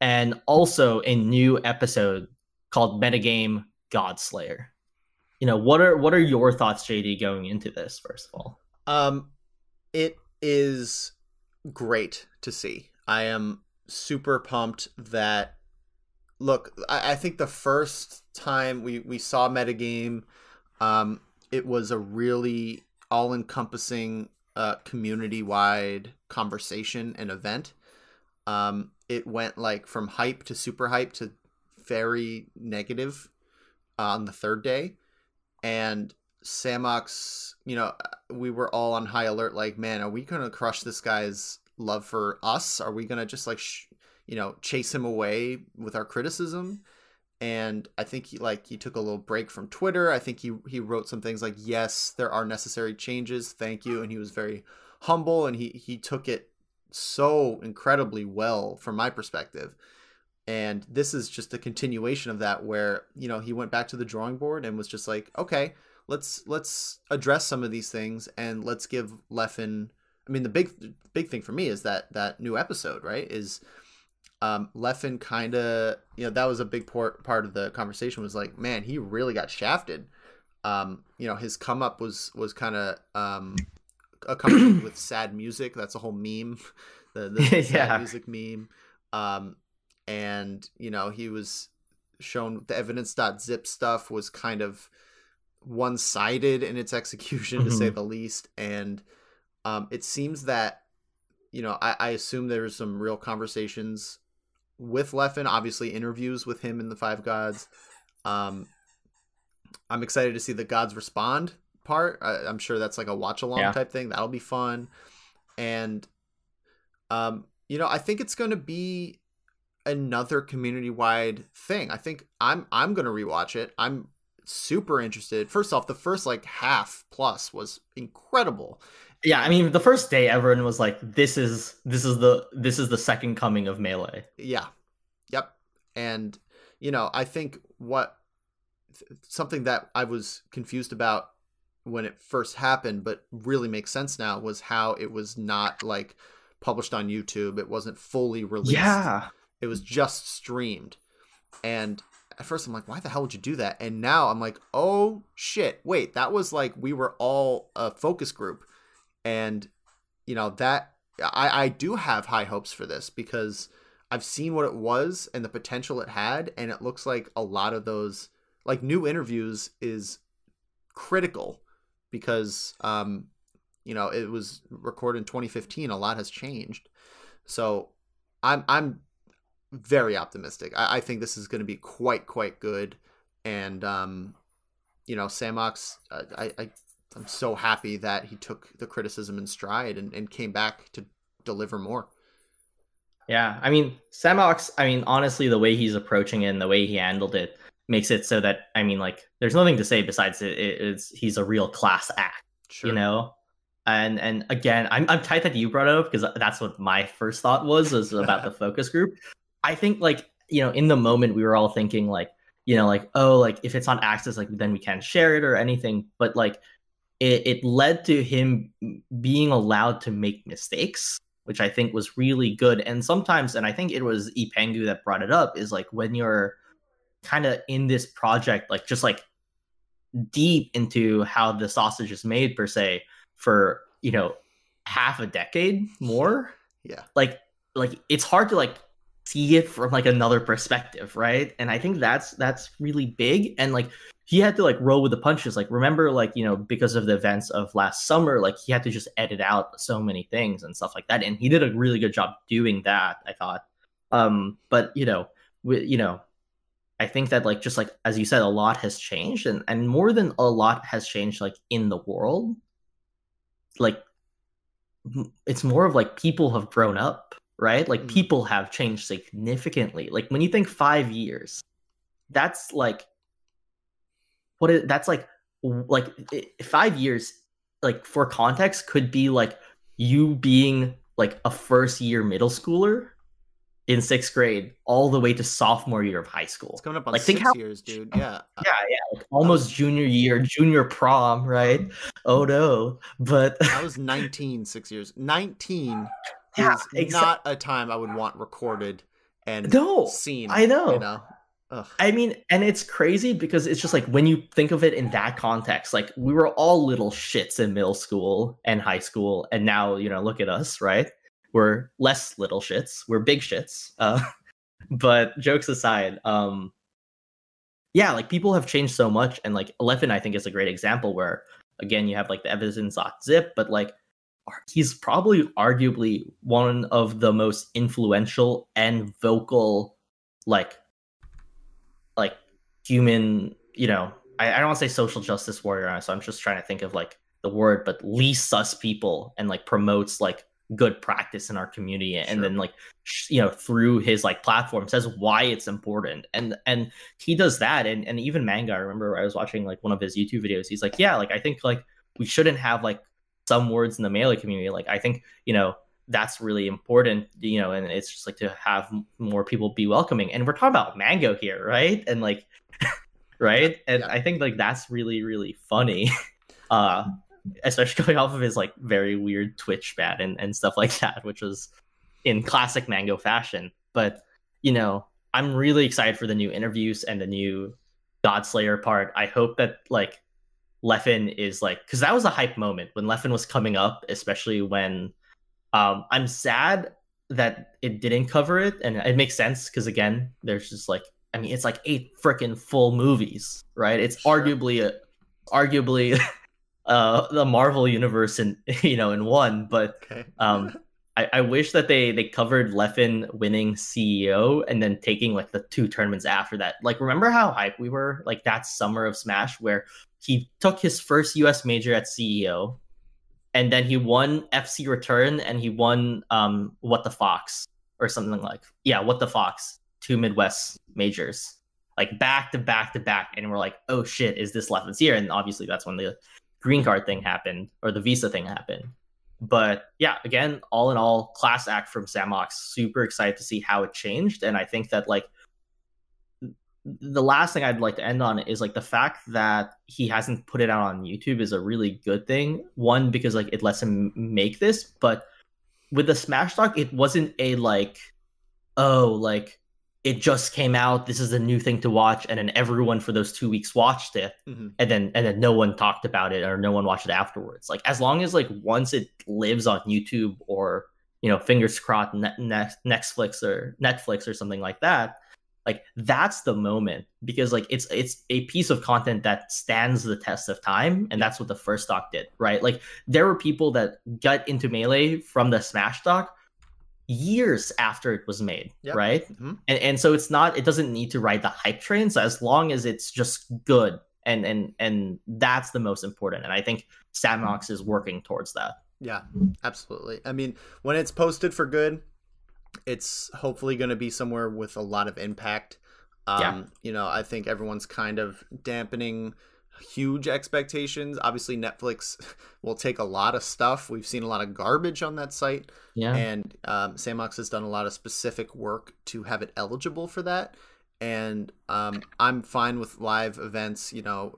and also a new episode called metagame godslayer you know what are what are your thoughts jd going into this first of all Um, it is great to see. I am super pumped that. Look, I, I think the first time we we saw metagame, um, it was a really all-encompassing, uh, community-wide conversation and event. Um, it went like from hype to super hype to very negative on the third day, and Samox, you know, we were all on high alert. Like, man, are we gonna crush this guy's love for us? Are we gonna just like, sh- you know, chase him away with our criticism? And I think he like he took a little break from Twitter. I think he he wrote some things like, "Yes, there are necessary changes. Thank you," and he was very humble and he he took it so incredibly well from my perspective and this is just a continuation of that where you know he went back to the drawing board and was just like okay let's let's address some of these things and let's give Leffen I mean the big big thing for me is that that new episode right is um Leffen kind of you know that was a big part part of the conversation was like man he really got shafted. Um you know his come up was was kind of um accompanied [clears throat] with sad music. That's a whole meme. [laughs] The, the [laughs] sad music meme. Um and you know he was shown the evidence.zip stuff was kind of one-sided in its execution to say Mhm. the least. And um it seems that you know I, I assume there's some real conversations with Leffen obviously interviews with him in the five gods. Um i'm excited to see the gods respond part. I, i'm sure that's like a watch along Yeah. type thing. That'll be fun. And um you know i think it's going to be another community wide thing. I think i'm i'm going to rewatch it. I'm super interested. First off the first like half plus was incredible Yeah, I mean, the first day, everyone was like, "This is this is the this is the second coming of melee." yeah. Yep. And you know i think what something that i was confused about when it first happened but really makes sense now was how it was not like published on youtube. It wasn't fully released. Yeah, it was just streamed. And at first i'm like why the hell would you do that? And now i'm like oh shit. Wait. That was like we were all a focus group and you know that i i do have high hopes for this because i've seen what it was and the potential it had and it looks like a lot of those like new interviews is critical because um you know it was recorded in 2015 a lot has changed. So i'm i'm very optimistic. I, I think this is going to be quite quite good. And um you know samox i i i'm so happy that he took the criticism in stride and, and came back to deliver more yeah. I mean, Samox. I mean, honestly, the way he's approaching it and the way he handled it makes it so that I mean, like, there's nothing to say besides it. it it's he's a real class act. sure you know and and again i'm i'm tight that you brought it up because that's what my first thought was was about the [laughs] focus group i think like you know in the moment we were all thinking like you know like oh like if it's on access like then we can't share it or anything but like it, it led to him being allowed to make mistakes which i think was really good. And sometimes and i think it was ipengu that brought it up is like when you're kind of in this project like just like deep into how the sausage is made per se for you know half a decade more yeah. like like it's hard to like see it from like another perspective right? And i think that's that's really big. And like he had to like roll with the punches. Like remember like you know because of the events of last summer like he had to just edit out so many things and stuff like that. And he did a really good job doing that i thought. Um but you know with you know I think that like just like as you said, a lot has changed, and and more than a lot has changed like in the world. Like it's more of like people have grown up, right? Like Mm. people have changed significantly. Like when you think five years, that's like what is that's like like five years. Like for context, could be like you being like a first year middle schooler in sixth grade all the way to sophomore year of high school. it's coming up on Like, think six how- years dude yeah Yeah, yeah, like almost junior year, junior prom, right? Oh no, but i was 19 six years 19 Yeah, is exa- not a time i would want recorded and no, seen I know. you know Ugh. I mean, and it's crazy because it's just like when you think of it in that context, like we were all little shits in middle school and high school, and now you know, look at us, right? We're less little shits, we're big shits. Uh, [laughs] but jokes aside, um, yeah, like people have changed so much, and like Leffen, I think, is a great example where again you have like the evidence zip, but like he's probably arguably one of the most influential and vocal like like human you know i, I don't want to say social justice warrior so i'm just trying to think of like the word, but least sus people and like promotes like good practice in our community and Sure. then like you know through his like platform says why it's important and and he does that and and even mango i remember i was watching like one of his youtube videos he's like yeah like i think like we shouldn't have like some words in the melee community like i think you know that's really important you know and it's just like to have more people be welcoming. And we're talking about mango here right? And like [laughs] right? And Yeah. i think like that's really really funny. [laughs] Uh especially [laughs] going off of his like very weird twitch bat and, and stuff like that which was in classic mango fashion. But you know i'm really excited for the new interviews and the new godslayer part. I hope that like leffen is like because that was a hype moment when leffen was coming up especially when um i'm sad that it didn't cover it and it makes sense because again there's just like i mean it's like eight freaking full movies right it's Sure. arguably a arguably [laughs] uh the marvel universe in [laughs] you know in one but Okay. um [laughs] I, I wish that they they covered Leffen winning CEO and then taking like the two tournaments after that. Like, remember how hype we were like that summer of Smash where he took his first US major at CEO, and then he won FC Return and he won um What the Fox or something like yeah What the Fox two Midwest majors like back to back to back, and we're like oh shit is this Leffen's year? And obviously that's when the green card thing happened or the visa thing happened but yeah, again, all in all, class act from Samox. Super excited to see how it changed, and I think that like the last thing I'd like to end on is like the fact that he hasn't put it out on YouTube is a really good thing. One because like it lets him make this, but with the Smash Doc, it wasn't a like, oh, like it just came out. This is a new thing to watch, and then everyone for those two weeks watched it Mhm. and then and then no one talked about it or no one watched it afterwards like as long as like once it lives on youtube or you know fingers crossed net, net, netflix or netflix or something like that like that's the moment because like it's it's a piece of content that stands the test of time and that's what the first stock did right like there were people that got into melee from the smash doc years after it was made Yep. right Mhm. and and so it's not it doesn't need to ride the hype train so as long as it's just good and and and that's the most important and i think Samox is working towards that Yeah, absolutely. I mean, when it's posted for good, it's hopefully going to be somewhere with a lot of impact. Um, Yeah. You know, I think everyone's kind of dampening huge expectations. Obviously, Netflix [laughs] will take a lot of stuff. We've seen a lot of garbage on that site, yeah and um, Samox has done a lot of specific work to have it eligible for that. And um, I'm fine with live events. You know,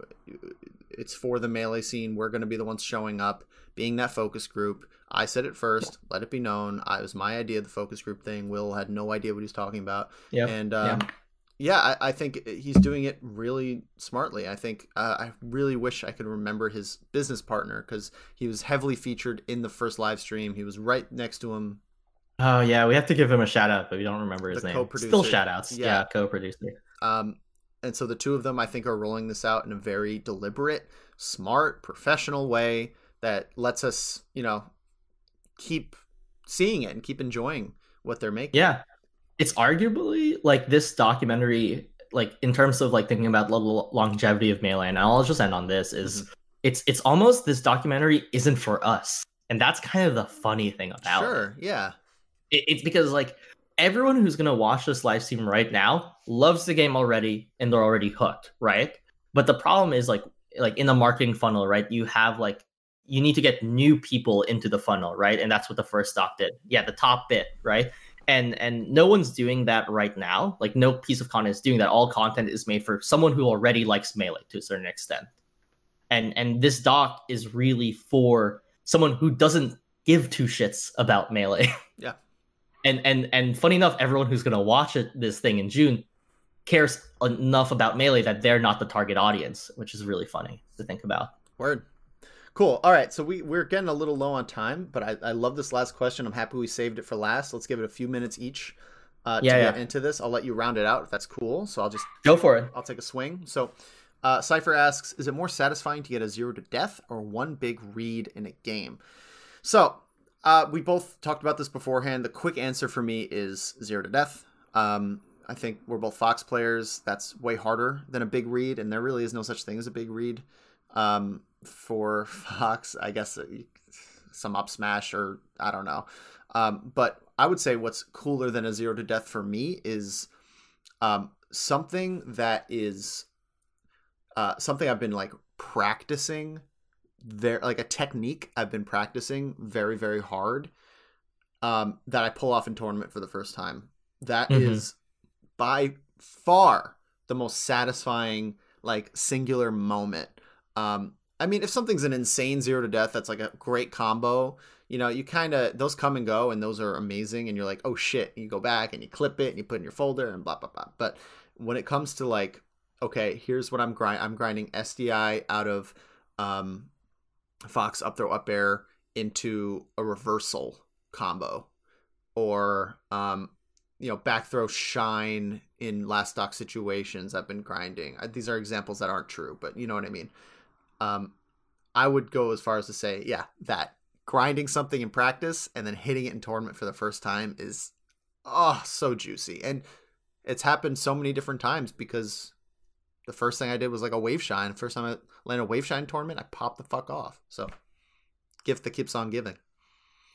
it's for the melee scene. We're going to be the ones showing up, being that focus group. I said it first. Let it be known. I it was my idea, the focus group thing. Will had no idea what he's talking about. yeah And um, yeah, I, I think he's doing it really smartly. I think uh, I really wish I could remember his business partner because he was heavily featured in the first live stream. He was right next to him. oh yeah we have to give him a shout out but we don't remember his The name co-producer. still shout outs Yeah. yeah, co-producer Um, and so the two of them, I think, are rolling this out in a very deliberate, smart, professional way that lets us, you know, keep seeing it and keep enjoying what they're making. yeah it's arguably like this documentary like in terms of like thinking about the longevity of melee and i'll just end on this is Mm-hmm. it's it's almost this documentary isn't for us and that's kind of the funny thing about it Sure. Yeah. it, it's because like everyone who's gonna watch this live stream right now loves the game already and they're already hooked, right? But the problem is like like in the marketing funnel, right? You have like you need to get new people into the funnel, right? And that's what the first stock did. Yeah, the top bit, right? And and no one's doing that right now. Like no piece of content is doing that. All content is made for someone who already likes melee to a certain extent. And and this doc is really for someone who doesn't give two shits about melee. [laughs] Yeah. And and and funny enough, everyone who's gonna watch it this thing in June cares enough about melee that they're not the target audience, which is really funny to think about. Word. Cool. All right. So we, we're getting a little low on time, but I, I love this last question. I'm happy we saved it for last. Let's give it a few minutes each uh, to Yeah, get yeah. into this. I'll let you round it out if that's cool. So I'll just Go for it. I'll take a swing. So uh, Cypher asks, is it more satisfying to get a zero to death or one big read in a game? So uh, we both talked about this beforehand. The quick answer for me is zero to death. Um, I think we're both Fox players. That's way harder than a big read, and there really is no such thing as a big read. Um, for [laughs] Fox. I guess uh, some up smash or I don't know. Um, but I would say what's cooler than a zero to death for me is um, something that is uh, something I've been like practicing there, like a technique I've been practicing very, very hard um, that I pull off in tournament for the first time. That mm-hmm. is by far the most satisfying, like singular moment. Um, I mean, if something's an insane zero to death, that's like a great combo. You know, you kind of those come and go, and those are amazing. And you're like, oh shit, and you go back and you clip it and you put it in your folder and blah blah blah. But when it comes to like, okay, here's what I'm grind. I'm grinding SDI out of um, Fox up throw up air into a reversal combo, or um, you know, back throw shine in last stock situations. I've been grinding. These are examples that aren't true, but you know what I mean. Um, I would go as far as to say, yeah, that grinding something in practice and then hitting it in tournament for the first time is oh so juicy. And it's happened so many different times because the first thing I did was like a wave shine. First time I landed a wave shine tournament, I popped the fuck off. So gift that keeps on giving.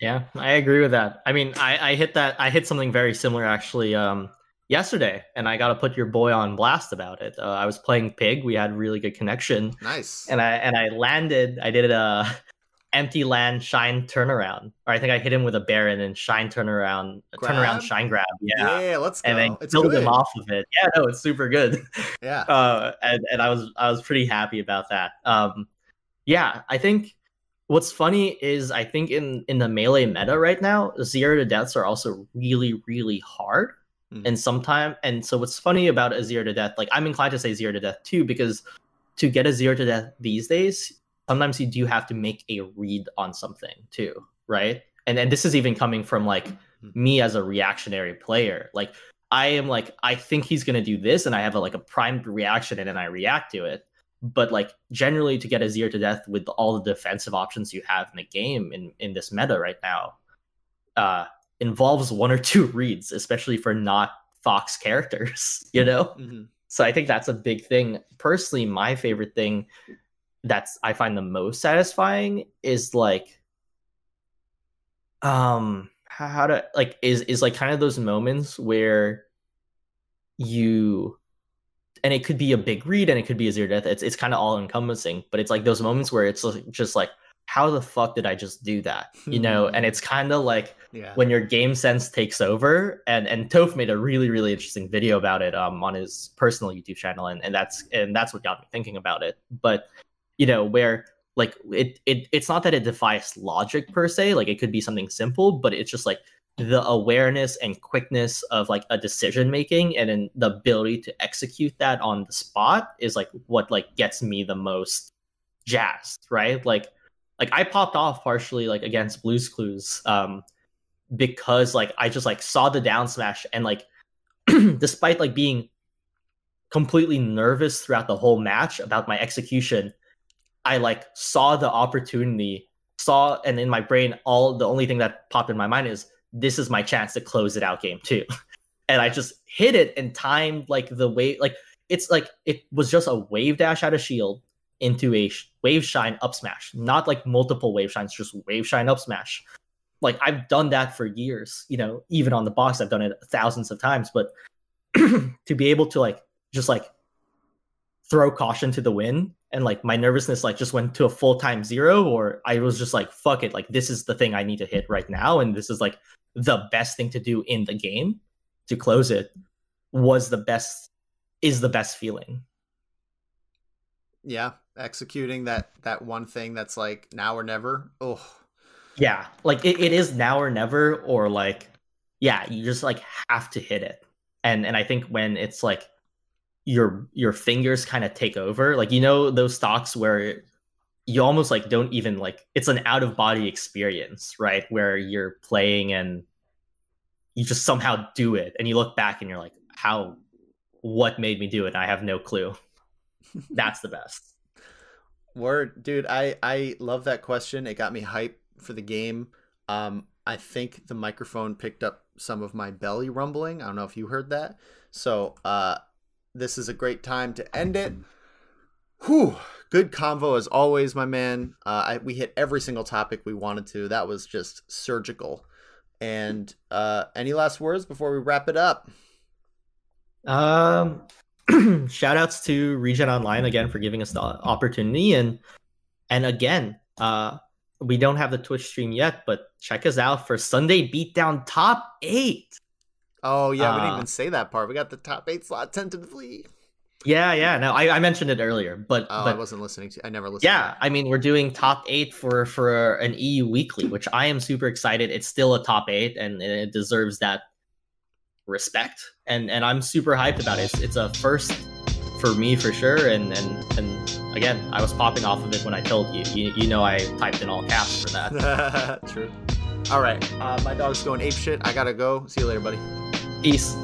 Yeah, I agree with that. I mean, I, I hit that I hit something very similar actually. Um, yesterday, and I got to put your boy on blast about it. Uh, I was playing Pig. We had really good connection. Nice. And I and I landed. I did a [laughs] empty land shine turnaround, or I think I hit him with a Baron and shine turnaround, grab? turnaround shine grab. Yeah. Yeah, let's go. And then it's killed good. him off of it. Yeah, no, it's super good. [laughs] Yeah. Uh, and and I was I was pretty happy about that. Um, yeah, I think. What's funny is I think in in the melee meta right now, zero to deaths are also really really hard Mm-hmm. And sometimes, and so what's funny about a zero to death, like I'm inclined to say zero to death too, because to get a zero to death these days, sometimes you do have to make a read on something too, right? And and this is even coming from like mm-hmm. me as a reactionary player. Like I am like, I think he's gonna do this, and I have a like a primed reaction, and then I react to it. But like generally, to get a zero to death with all the defensive options you have in the game in in this meta right now, uh, involves one or two reads, especially for not Fox characters, [laughs] you know? Mm-hmm. So I think that's a big thing. Personally, my favorite thing that's I find the most satisfying is like um how to like is is like kind of those moments where you and it could be a big read and it could be a zero death. It's it's kind of all encompassing, but it's like those moments where it's just like how the fuck did I just do that? You know, and it's kind of like yeah. when your game sense takes over. And and Toph made a really really interesting video about it um on his personal YouTube channel, and and that's and that's what got me thinking about it. But you know where like it it it's not that it defies logic per se, like it could be something simple, but it's just like the awareness and quickness of like a decision making and then the ability to execute that on the spot is like what like gets me the most jazzed right like like I popped off partially like against Blues Clues um because like I just like saw the down smash and like [clears throat] despite like being completely nervous throughout the whole match about my execution I like saw the opportunity saw and in my brain all the only thing that popped in my mind is this is my chance to close it out game 2 [laughs] and I just hit it and timed like the way like it's like it was just a wave dash out of shield into a wave shine up smash, not like multiple wave shines, just wave shine up smash. Like I've done that for years, you know, even on the box, I've done it thousands of times, but [clears throat] to be able to like just like throw caution to the wind and like my nervousness like just went to a full time zero or I was just like, fuck it, like this is the thing I need to hit right now. And this is like the best thing to do in the game to close it was the best is the best feeling. Yeah, executing that that one thing that's like now or never. Oh, yeah, like it, it is now or never, or like yeah, you just like have to hit it. And and I think when it's like your your fingers kind of take over, like you know those stocks where you almost like don't even like it's an out of body experience, right? Where you're playing and you just somehow do it and you look back and you're like, how what made me do it? I have no clue. [laughs] That's the best. Word, dude. I I love that question. It got me hype for the game. Um, I think the microphone picked up some of my belly rumbling. I don't know if you heard that. So, uh, this is a great time to end it. Whew. good convo as always, my man. Uh, I, we hit every single topic we wanted to. That was just surgical. And uh, any last words before we wrap it up? Um, [clears throat] shout outs to Regen Online again for giving us the opportunity and and again, uh, we don't have the Twitch stream yet, but check us out for Sunday Beatdown Top Eight. Oh yeah, we didn't Uh, even say that part. We got the top eight slot tentatively. Yeah, yeah. No, I, I mentioned it earlier, but Oh, I wasn't listening to. I never listened. yeah, I mean we're doing top eight for for an EU weekly, which I am super excited. It's still a top eight, and it deserves that respect. And and I'm super hyped about it. It's, it's a first for me for sure. And and and again, I was popping off of it when I told you. You, you know, I typed in all caps for that. [laughs] True. All right, uh, my dog's going ape shit. I gotta go. See you later, buddy. Peace.